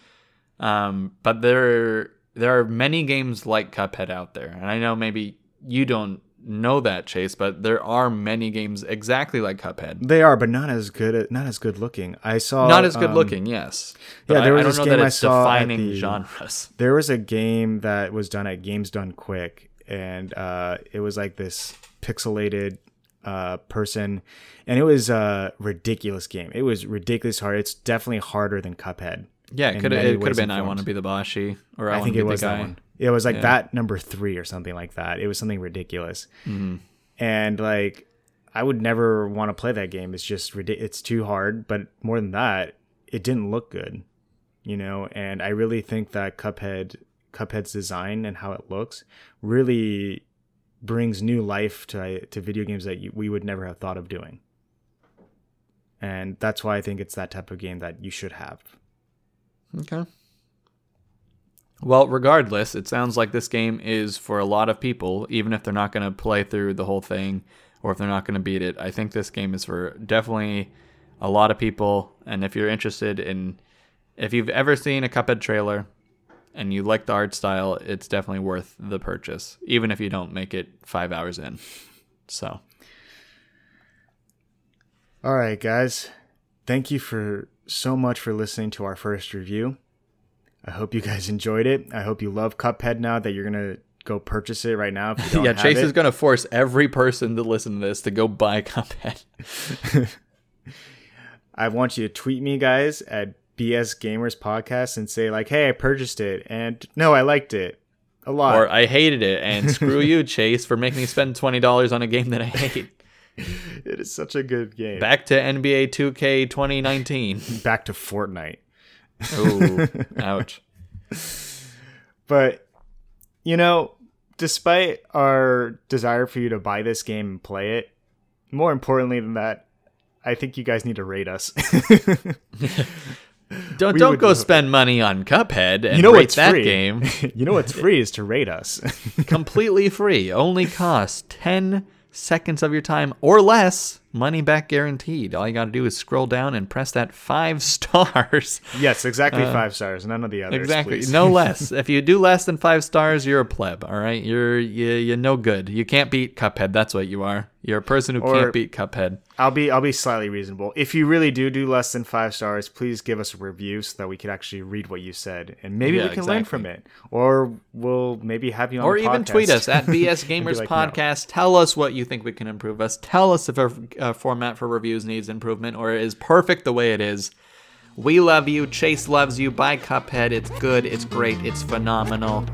Um, but there there are many games like Cuphead out there, and I know maybe you don't know that chase but there are many games exactly like cuphead. They are but not as good not as good looking. I saw not as good um, looking yes. Yeah there was I, I this game i saw defining the, genres. There was a game that was done at games done quick and uh, it was like this pixelated uh, person and it was a ridiculous game. It was ridiculous hard. It's definitely harder than cuphead yeah it could have been i want to be the Boshy or i, I think it was that one it was like yeah. that number three or something like that. It was something ridiculous. Mm-hmm. And like, I would never want to play that game. It's just it's too hard. But more than that, it didn't look good, you know. And I really think that Cuphead, Cuphead's design and how it looks, really brings new life to to video games that you, we would never have thought of doing. And that's why I think it's that type of game that you should have. Okay. Well, regardless, it sounds like this game is for a lot of people, even if they're not going to play through the whole thing or if they're not going to beat it. I think this game is for definitely a lot of people. And if you're interested in, if you've ever seen a Cuphead trailer and you like the art style, it's definitely worth the purchase, even if you don't make it five hours in. So. All right, guys. Thank you for so much for listening to our first review. I hope you guys enjoyed it. I hope you love Cuphead now that you're gonna go purchase it right now. yeah, Chase it. is gonna force every person to listen to this to go buy Cuphead. I want you to tweet me, guys, at BS Gamers Podcast and say like, "Hey, I purchased it," and no, I liked it a lot, or I hated it, and screw you, Chase, for making me spend twenty dollars on a game that I hate. it is such a good game. Back to NBA 2K 2019. Back to Fortnite. Oh, ouch. But, you know, despite our desire for you to buy this game and play it, more importantly than that, I think you guys need to rate us. don't we don't go spend money on Cuphead and you know rate that free? game. you know what's free is to rate us. Completely free. Only costs 10 seconds of your time or less money back guaranteed. All you got to do is scroll down and press that five stars. Yes, exactly uh, five stars. None of the others. Exactly, no less. If you do less than five stars, you're a pleb. All right, you're you, you're no good. You can't beat Cuphead. That's what you are. You're a person who or can't beat Cuphead. I'll be I'll be slightly reasonable. If you really do do less than five stars, please give us a review so that we can actually read what you said and maybe yeah, we can exactly. learn from it, or we'll maybe have you on. Or even podcast. tweet us at BS Gamers like, Podcast. No. Tell us what you think we can improve us. Tell us if our uh, format for reviews needs improvement or is perfect the way it is. We love you. Chase loves you. Buy Cuphead. It's good. It's great. It's phenomenal.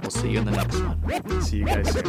We'll see you in the next one. See you guys soon.